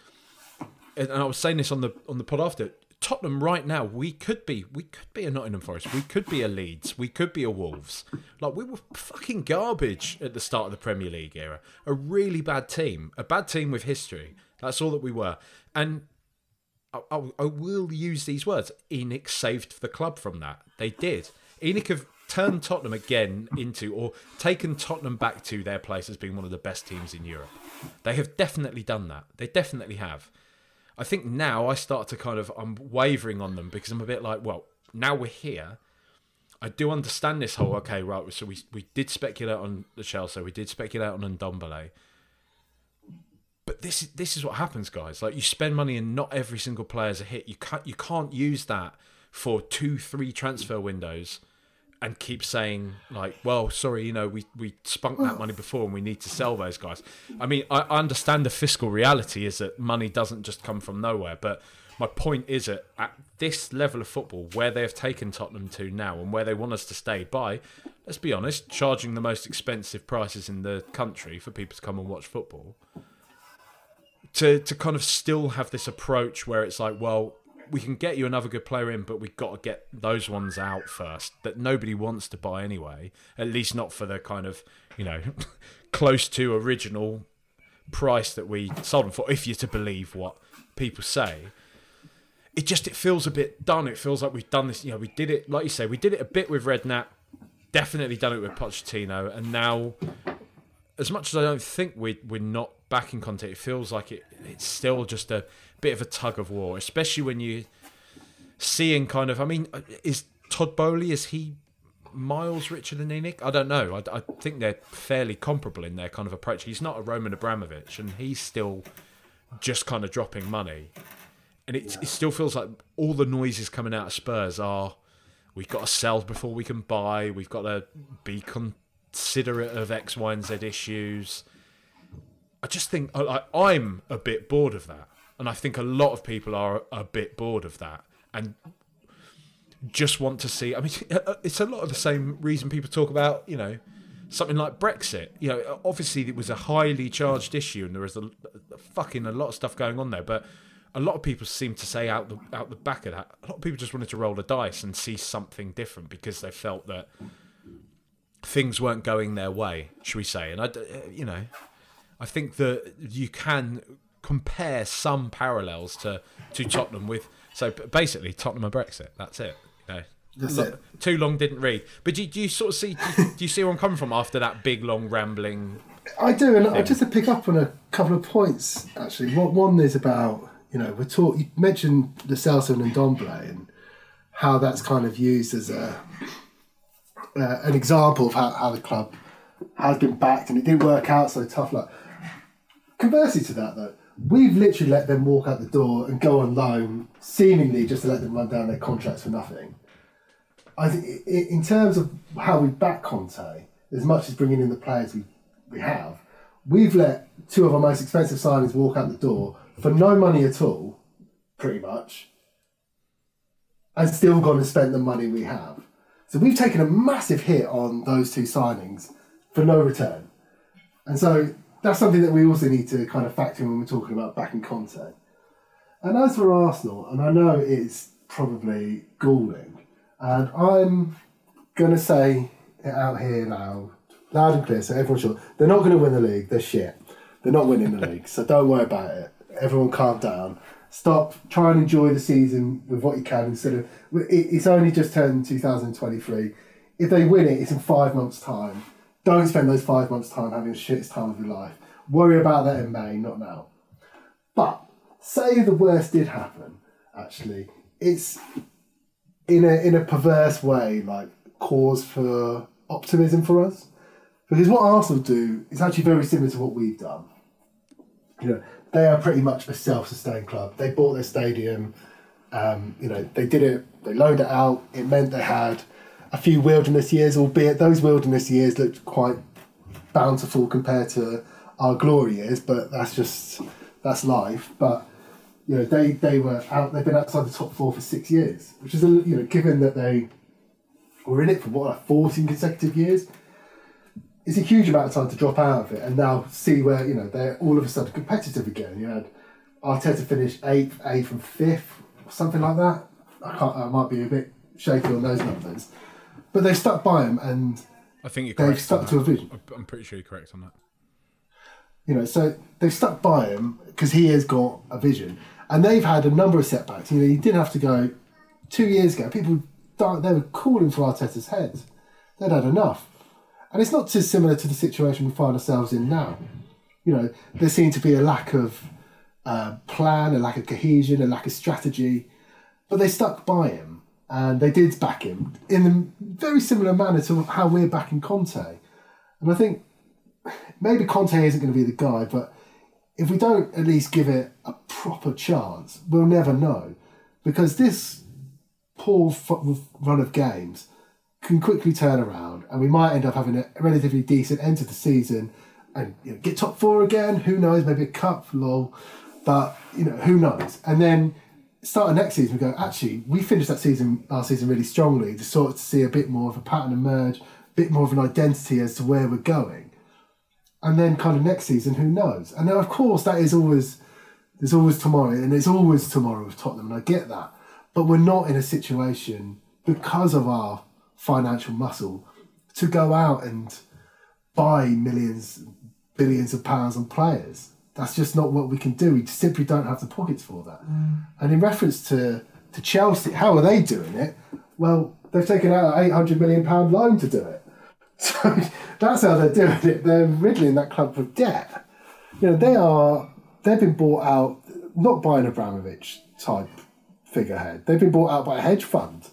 and I was saying this on the on the pod after Tottenham right now, we could be we could be a Nottingham Forest, we could be a Leeds, we could be a Wolves. Like we were fucking garbage at the start of the Premier League era. A really bad team, a bad team with history. That's all that we were. And I, I, I will use these words. ENIC saved the club from that. They did. ENIC have turned Tottenham again into, or taken Tottenham back to their place as being one of the best teams in Europe. They have definitely done that. They definitely have. I think now I start to kind of I'm wavering on them because I'm a bit like, well, now we're here. I do understand this whole okay, right? So we we did speculate on the Chelsea, we did speculate on Ndombele. But this this is what happens, guys. Like you spend money and not every single player's a hit. You can't you can't use that for two, three transfer windows and keep saying like, well, sorry, you know, we we spunked that money before and we need to sell those guys. I mean, I, I understand the fiscal reality is that money doesn't just come from nowhere, but my point is that at this level of football, where they have taken Tottenham to now and where they want us to stay by, let's be honest, charging the most expensive prices in the country for people to come and watch football. To to kind of still have this approach where it's like, well, we can get you another good player in, but we've got to get those ones out first that nobody wants to buy anyway. At least not for the kind of you know close to original price that we sold them for, if you're to believe what people say. It just it feels a bit done. It feels like we've done this. You know, we did it like you say. We did it a bit with Redknapp. Definitely done it with Pochettino, and now, as much as I don't think we we're not back in contact, it feels like it. It's still just a bit of a tug of war, especially when you seeing kind of. I mean, is Todd Boehly is he miles richer than ENIC? I don't know. I, I, think they're fairly comparable in their kind of approach. He's not a Roman Abramovich, and he's still just kind of dropping money. And it, it still feels like all the noises coming out of Spurs are we've got to sell before we can buy. We've got to be considerate of X, Y, and Z issues. I just think I, I'm a bit bored of that. And I think a lot of people are a bit bored of that and just want to see. I mean, uh, it's a lot of the same reason people talk about, you know, something like Brexit. You know, obviously it was a highly charged issue and there was a, a fucking a lot of stuff going on there. But a lot of people seem to say out the out the back of that, a lot of people just wanted to roll the dice and see something different because they felt that things weren't going their way, should we say? And I, uh, you know, I think that you can compare some parallels to to Tottenham with. So basically, Tottenham and Brexit. That's it. You know, That's Look, it. Too long didn't read. But do, do you sort of see? Do you, do you see where I'm coming from after that big long rambling? I do, and I just to pick up on a couple of points actually. One, one is about you know we're talk. You mentioned the Celso and Ndombele and how that's kind of used as a uh, an example of how, how the club has been backed and it didn't work out so tough luck. Conversely to that though, we've literally let them walk out the door and go on loan, seemingly just to let them run down their contracts for nothing. I think in terms of how we back Conte, as much as bringing in the players we, we have, we've let two of our most expensive signings walk out the door for no money at all, pretty much, and still gone and spent the money we have. So we've taken a massive hit on those two signings for no return. And so that's something that we also need to kind of factor in when we're talking about backing Conte. And as for Arsenal, and I know it's probably galling, and I'm going to say it out here now, loud and clear, so everyone's sure. They're not going to win the league. They're shit. They're not winning the league, so don't worry about it. Everyone calm down. Stop. Try and enjoy the season with what you can instead of. It's only just turned 2023. If they win it, it's in five months' time. Don't spend those five months' time having the shittest time of your life. Worry about that in May, not now. But say the worst did happen. Actually, it's in a in a perverse way, like cause for optimism for us. Because what Arsenal do is actually very similar to what we've done. You know, they are pretty much a self-sustained club. They bought their stadium. Um, you know, they did it. They loaned it out. It meant they had a few wilderness years, albeit those wilderness years looked quite bountiful compared to our glory years. But that's just that's life. But you know, they they were out. They've been outside the top four for six years, which is a, you know, given that they were in it for what like fourteen consecutive years. It's a huge amount of time to drop out of it and now see where you know they're all of a sudden competitive again. You had Arteta finish eighth, eighth and fifth, something like that. I can't. I might be a bit shaky on those numbers, but they've stuck by him, and I think you're they've stuck to a vision. I'm pretty sure you're correct on that. You know, so they've stuck by him because he has got a vision, and they've had a number of setbacks. You know, you didn't have to go two years ago. People they were calling for Arteta's head. They'd had enough, and it's not too similar to the situation we find ourselves in now. You know, there seemed to be a lack of uh, plan, a lack of cohesion, a lack of strategy, but they stuck by him and they did back him in a very similar manner to how we're backing Conte. And I think maybe Conte isn't going to be the guy, but if we don't at least give it a proper chance, we'll never know. Because this poor run of games can quickly turn around, and we might end up having a relatively decent end to the season and you know, get top four again. Who knows? Maybe a cup, lol. But you know, who knows? And then start of next season, we go. Actually, we finished that season last season really strongly. To sort of see a bit more of a pattern emerge, a bit more of an identity as to where we're going and then kind of next season, who knows? And then of course that is always there's always tomorrow, and it's always tomorrow with Tottenham, and I get that. But we're not in a situation because of our financial muscle to go out and buy millions, billions of pounds on players. That's just not what we can do. We simply don't have the pockets for that. Mm. And in reference to to Chelsea, how are they doing it? Well, they've taken out an eight hundred million pound loan to do it. So that's how they're doing it. They're riddling that club with debt. You know, they are they've been bought out not by an Abramovich type figurehead. They've been bought out by a hedge fund.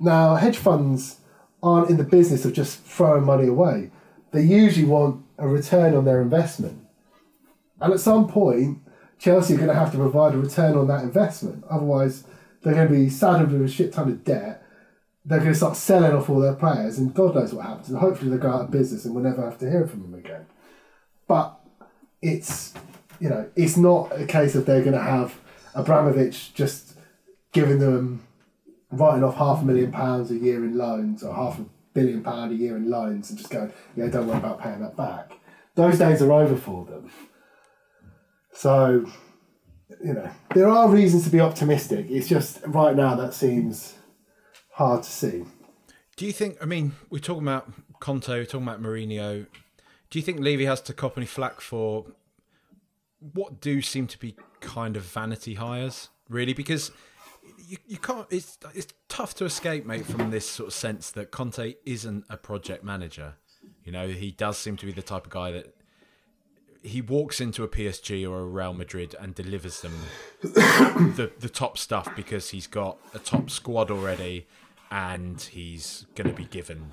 Now, hedge funds aren't in the business of just throwing money away. They usually want a return on their investment. And at some point, Chelsea are going to have to provide a return on that investment. Otherwise, they're going to be saddled with a shit ton of debt they're going to start selling off all their players, and God knows what happens. And hopefully, they go out of business, and we'll never have to hear from them again. But it's you know, it's not a case of they're going to have Abramovich just giving them writing off half a million pounds a year in loans or half a billion pound a year in loans, and just going, yeah, don't worry about paying that back. Those days are over for them. So, you know, there are reasons to be optimistic. It's just right now that seems hard to see. Do you think? I mean, we're talking about Conte, we're talking about Mourinho. Do you think Levy has to cop any flack for what do seem to be kind of vanity hires, really? Because you, you can't. It's it's tough to escape, mate, from this sort of sense that Conte isn't a project manager. You know, he does seem to be the type of guy that he walks into a PSG or a Real Madrid and delivers them the the top stuff because he's got a top squad already and he's going to be given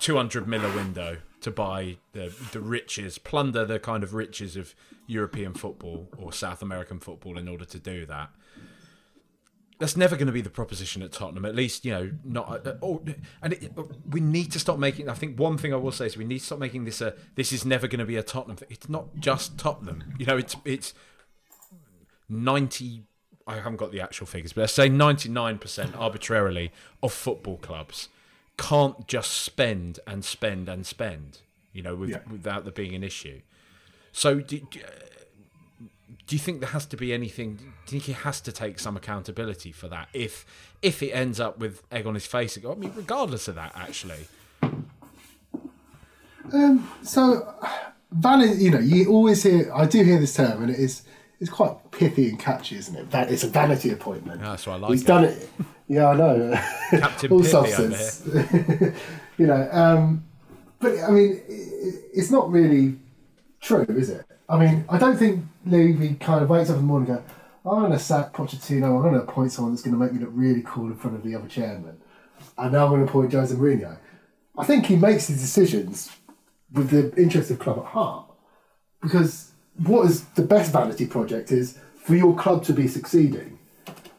200 mil a window to buy the the riches, plunder the kind of riches of European football or South American football in order to do that. That's never going to be the proposition at Tottenham. At least, you know, not. Uh, oh, and it, we need to stop making. I think one thing I will say is we need to stop making this a. This is never going to be a Tottenham. Thing. It's not just Tottenham. You know, it's it's ninety. I haven't got the actual figures, but I say ninety nine percent arbitrarily of football clubs can't just spend and spend and spend. You know, with, Yeah. without there being an issue. So, do, do, do you think there has to be anything? Do you think he has to take some accountability for that? If if it ends up with egg on his face, I mean, regardless of that, actually, So, valid, you know, you always hear, I do hear this term, and it is it's quite pithy and catchy, isn't it? That it's a vanity appointment. Yeah, that's why I like He's it. done it. Yeah, I know. Captain All Pithy substance. you know, um, but I mean, it, it's not really true, is it? I mean, I don't think Levy kind of wakes up in the morning and go, I'm going to sack Pochettino, I'm going to appoint someone that's going to make me look really cool in front of the other chairman. And now I'm going to appoint Jose Mourinho. I think he makes his decisions with the interest of club at heart. Because what is the best vanity project is for your club to be succeeding.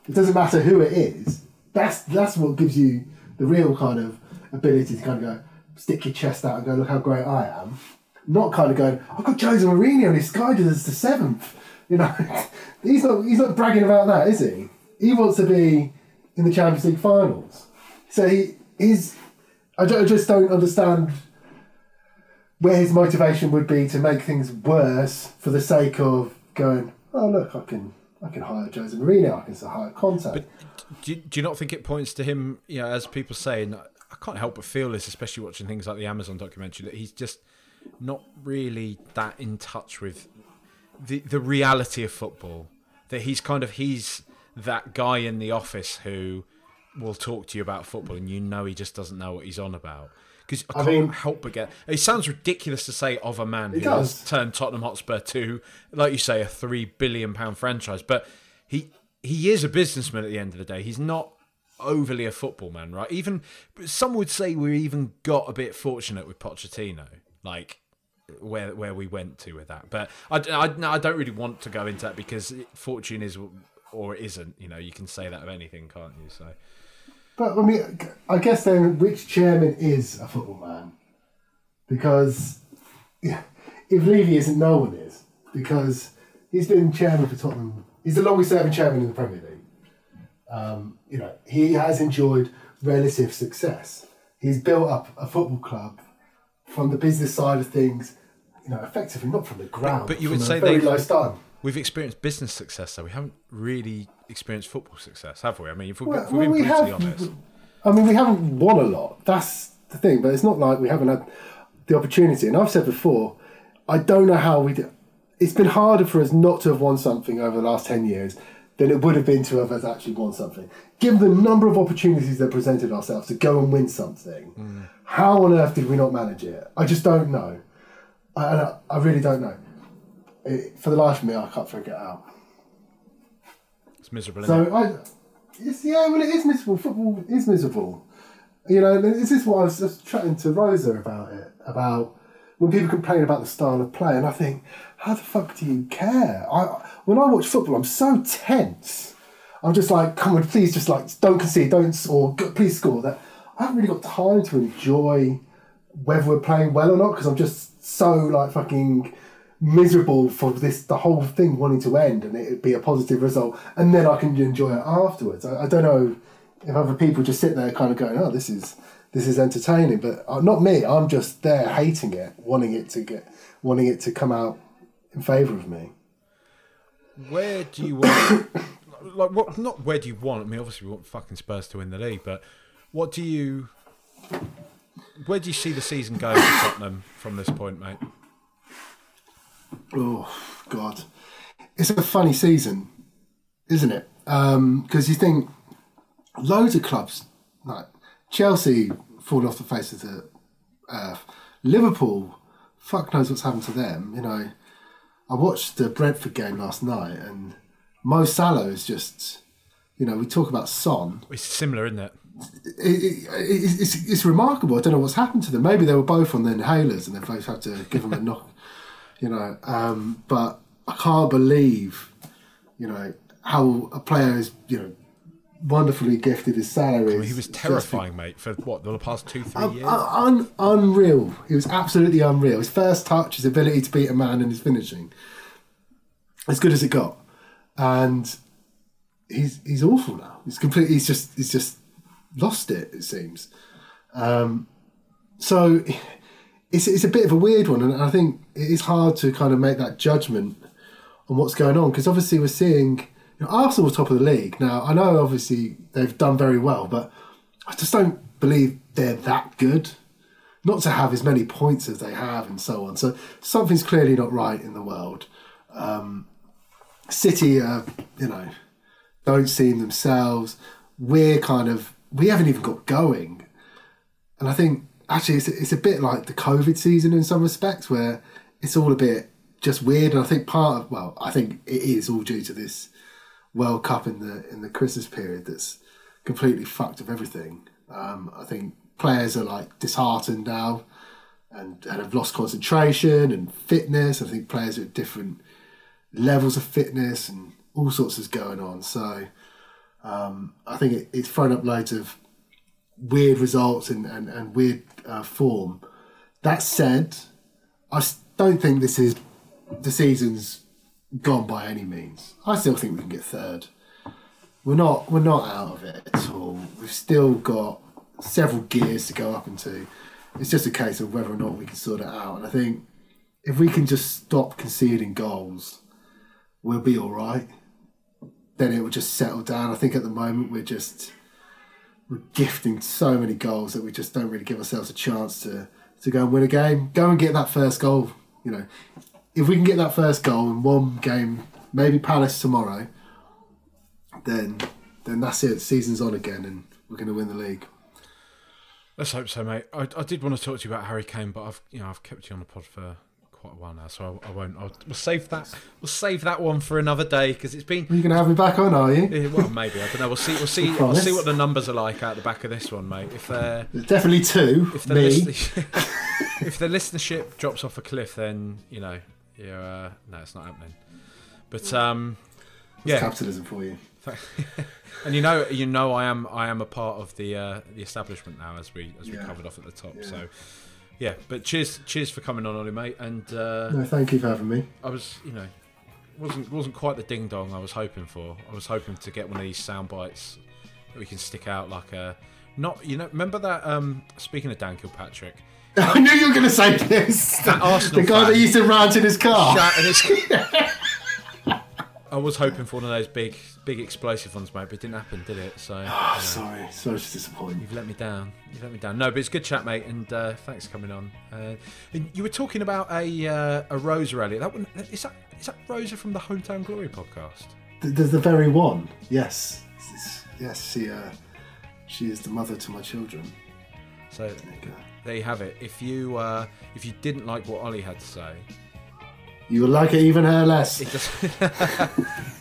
It doesn't matter who it is. That's that's what gives you the real kind of ability to kind of go stick your chest out and go look how great I am. Not kind of going I've got Jose Mourinho and he's guided to seventh. You know, he's not he's not bragging about that, is he? He wants to be in the Champions League finals. So he is. I, I just don't understand where his motivation would be to make things worse for the sake of going. Oh look, I can I can hire Jose Mourinho. I can hire Conte. Do you, do you not think it points to him, you know, as people say, and I can't help but feel this, especially watching things like the Amazon documentary, that he's just not really that in touch with the the reality of football. That he's kind of he's that guy in the office who will talk to you about football, and you know he just doesn't know what he's on about. Because I I can't mean- help but get. It sounds ridiculous to say of a man who It has turned Tottenham Hotspur to, like you say, a three billion pound franchise, but he he is a businessman at the end of the day. He's not overly a football man, right? Even some would say we even got a bit fortunate with Pochettino, like where where we went to with that. But I, I, no, I don't really want to go into that because fortune is or isn't. You know, you can say that of anything, can't you? So But I mean, I guess then, which chairman is a football man? Because if Levy isn't, no one is. Because he's been chairman for Tottenham. He's the longest serving chairman in the Premier League. Um, you know, he has enjoyed relative success. He's built up a football club from the business side of things. You know, effectively not from the ground, but you would say low start. we've experienced business success, though we haven't really experienced football success, have we? I mean, if, we, Well, if we're well, we brutally have- honest. I mean, we haven't won a lot. That's the thing. But it's not like we haven't had the opportunity. And I've said before, I don't know how we. Do. It's been harder for us not to have won something over the last ten years than it would have been to have us actually won something. Given the number of opportunities that presented ourselves to go and win something, how on earth did we not manage it? I just don't know. I, I, I really don't know. It, for the life of me, I can't figure it out. It's miserable. isn't it? So I, it's, yeah, well, it is miserable. Football is miserable. You know, this is what I was just chatting to Rosa about it about when people complain about the style of play, and I think, how the fuck do you care? I when I watch football, I'm so tense. I'm just like, come on, please, just like, don't concede, don't or please score. That I haven't really got time to enjoy whether we're playing well or not because I'm just so like fucking miserable for this the whole thing wanting to end and it be a positive result and then I can enjoy it afterwards. I, I don't know if other people just sit there kind of going, oh, this is this is entertaining, but uh, not me. I'm just there hating it, wanting it to get, wanting it to come out in favour of me. Where do you want? like, what? Not where do you want? I mean, obviously, we want fucking Spurs to win the league, but what do you? Where do you see the season going for Tottenham from this point, mate? Oh God, it's a funny season, isn't it? Um, because you think loads of clubs like Chelsea fall off the face of the earth. Liverpool, fuck knows what's happened to them. You know, I watched the Brentford game last night, and Mo Salah is just. You know, we talk about Son. It's similar, isn't it? It, it, it, it's, it's remarkable. I don't know what's happened to them. Maybe they were both on the inhalers and they both had to give them a knock. You know, um, but I can't believe, you know, how a player is, you know, wonderfully gifted his salary. Well, he was terrifying, mate, for what the past two, three years. Un, unreal. He was absolutely unreal. His first touch, his ability to beat a man, and his finishing, as good as it got. And he's he's awful now. He's completely. He's just he's just lost it. It seems. Um, so it's it's a bit of a weird one, and I think it is hard to kind of make that judgment on what's going on because obviously we're seeing you know, Arsenal were top of the league. Now I know obviously they've done very well, but I just don't believe they're that good. Not to have as many points as they have, and so on. So something's clearly not right in the world. Um, City, uh, you know, don't seem themselves. We're kind of we haven't even got going, and I think actually it's it's a bit like the COVID season in some respects, where it's all a bit just weird. And I think part of well, I think it is all due to this World Cup in the in the Christmas period that's completely fucked up everything. Um, I think players are like disheartened now and, and have lost concentration and fitness. I think players are at different levels of fitness and all sorts is going on. So um, I think it, it's thrown up loads of weird results and, and, and weird uh, form. That said, I don't think this is the season's gone by any means. I still think we can get third. We're not we're not out of it at all. We've still got several gears to go up into. It's just a case of whether or not we can sort it out. And I think if we can just stop conceding goals, we'll be all right. Then it will just settle down. I think at the moment we're just we're gifting so many goals that we just don't really give ourselves a chance to to go and win a game. Go and get that first goal. You know, if we can get that first goal in one game, maybe Palace tomorrow, then then that's it. season's on again, and we're going to win the league. Let's hope so, mate. I, I did want to talk to you about Harry Kane, but I've you know I've kept you on the pod for quite a while now, so I, I won't. I'll, we'll save that. We'll save that one for another day because it's been. You're going to have me back on? Are you? Yeah, well, maybe I don't know. We'll see. We'll see. We'll see what the numbers are like out the back of this one, mate. If uh, they're definitely two, if the me. if the listenership drops off a cliff, then you know, yeah, uh, no, it's not happening. But um, yeah, capitalism for you. and you know, you know, I am, I am a part of the uh, the establishment now, as we as we yeah. covered off at the top. Yeah. So, yeah. But cheers, cheers for coming on, Ollie, mate. And uh, no, thank you for having me. I was, you know, wasn't wasn't quite the ding dong I was hoping for. I was hoping to get one of these sound bites that we can stick out like a not, you know, remember that. Um, speaking of Dan Kilpatrick. I knew you were going to say this. That Arsenal the guy fan, that used to rant in his car. I was hoping for one of those big, big explosive ones, mate, but it didn't happen, did it? So, oh, you know, sorry, sorry to disappoint. You've let me down. You've let me down. No, but it's good chat, mate, and uh, thanks for coming on. Uh, you were talking about a uh, a Rosa rally. That one is that is that Rosa from the Hometown Glory podcast? The, the very one. Yes, yes. She uh, she is the mother to my children. So there you, have it. If you uh, if you didn't like what Ollie had to say, you will like it even her less.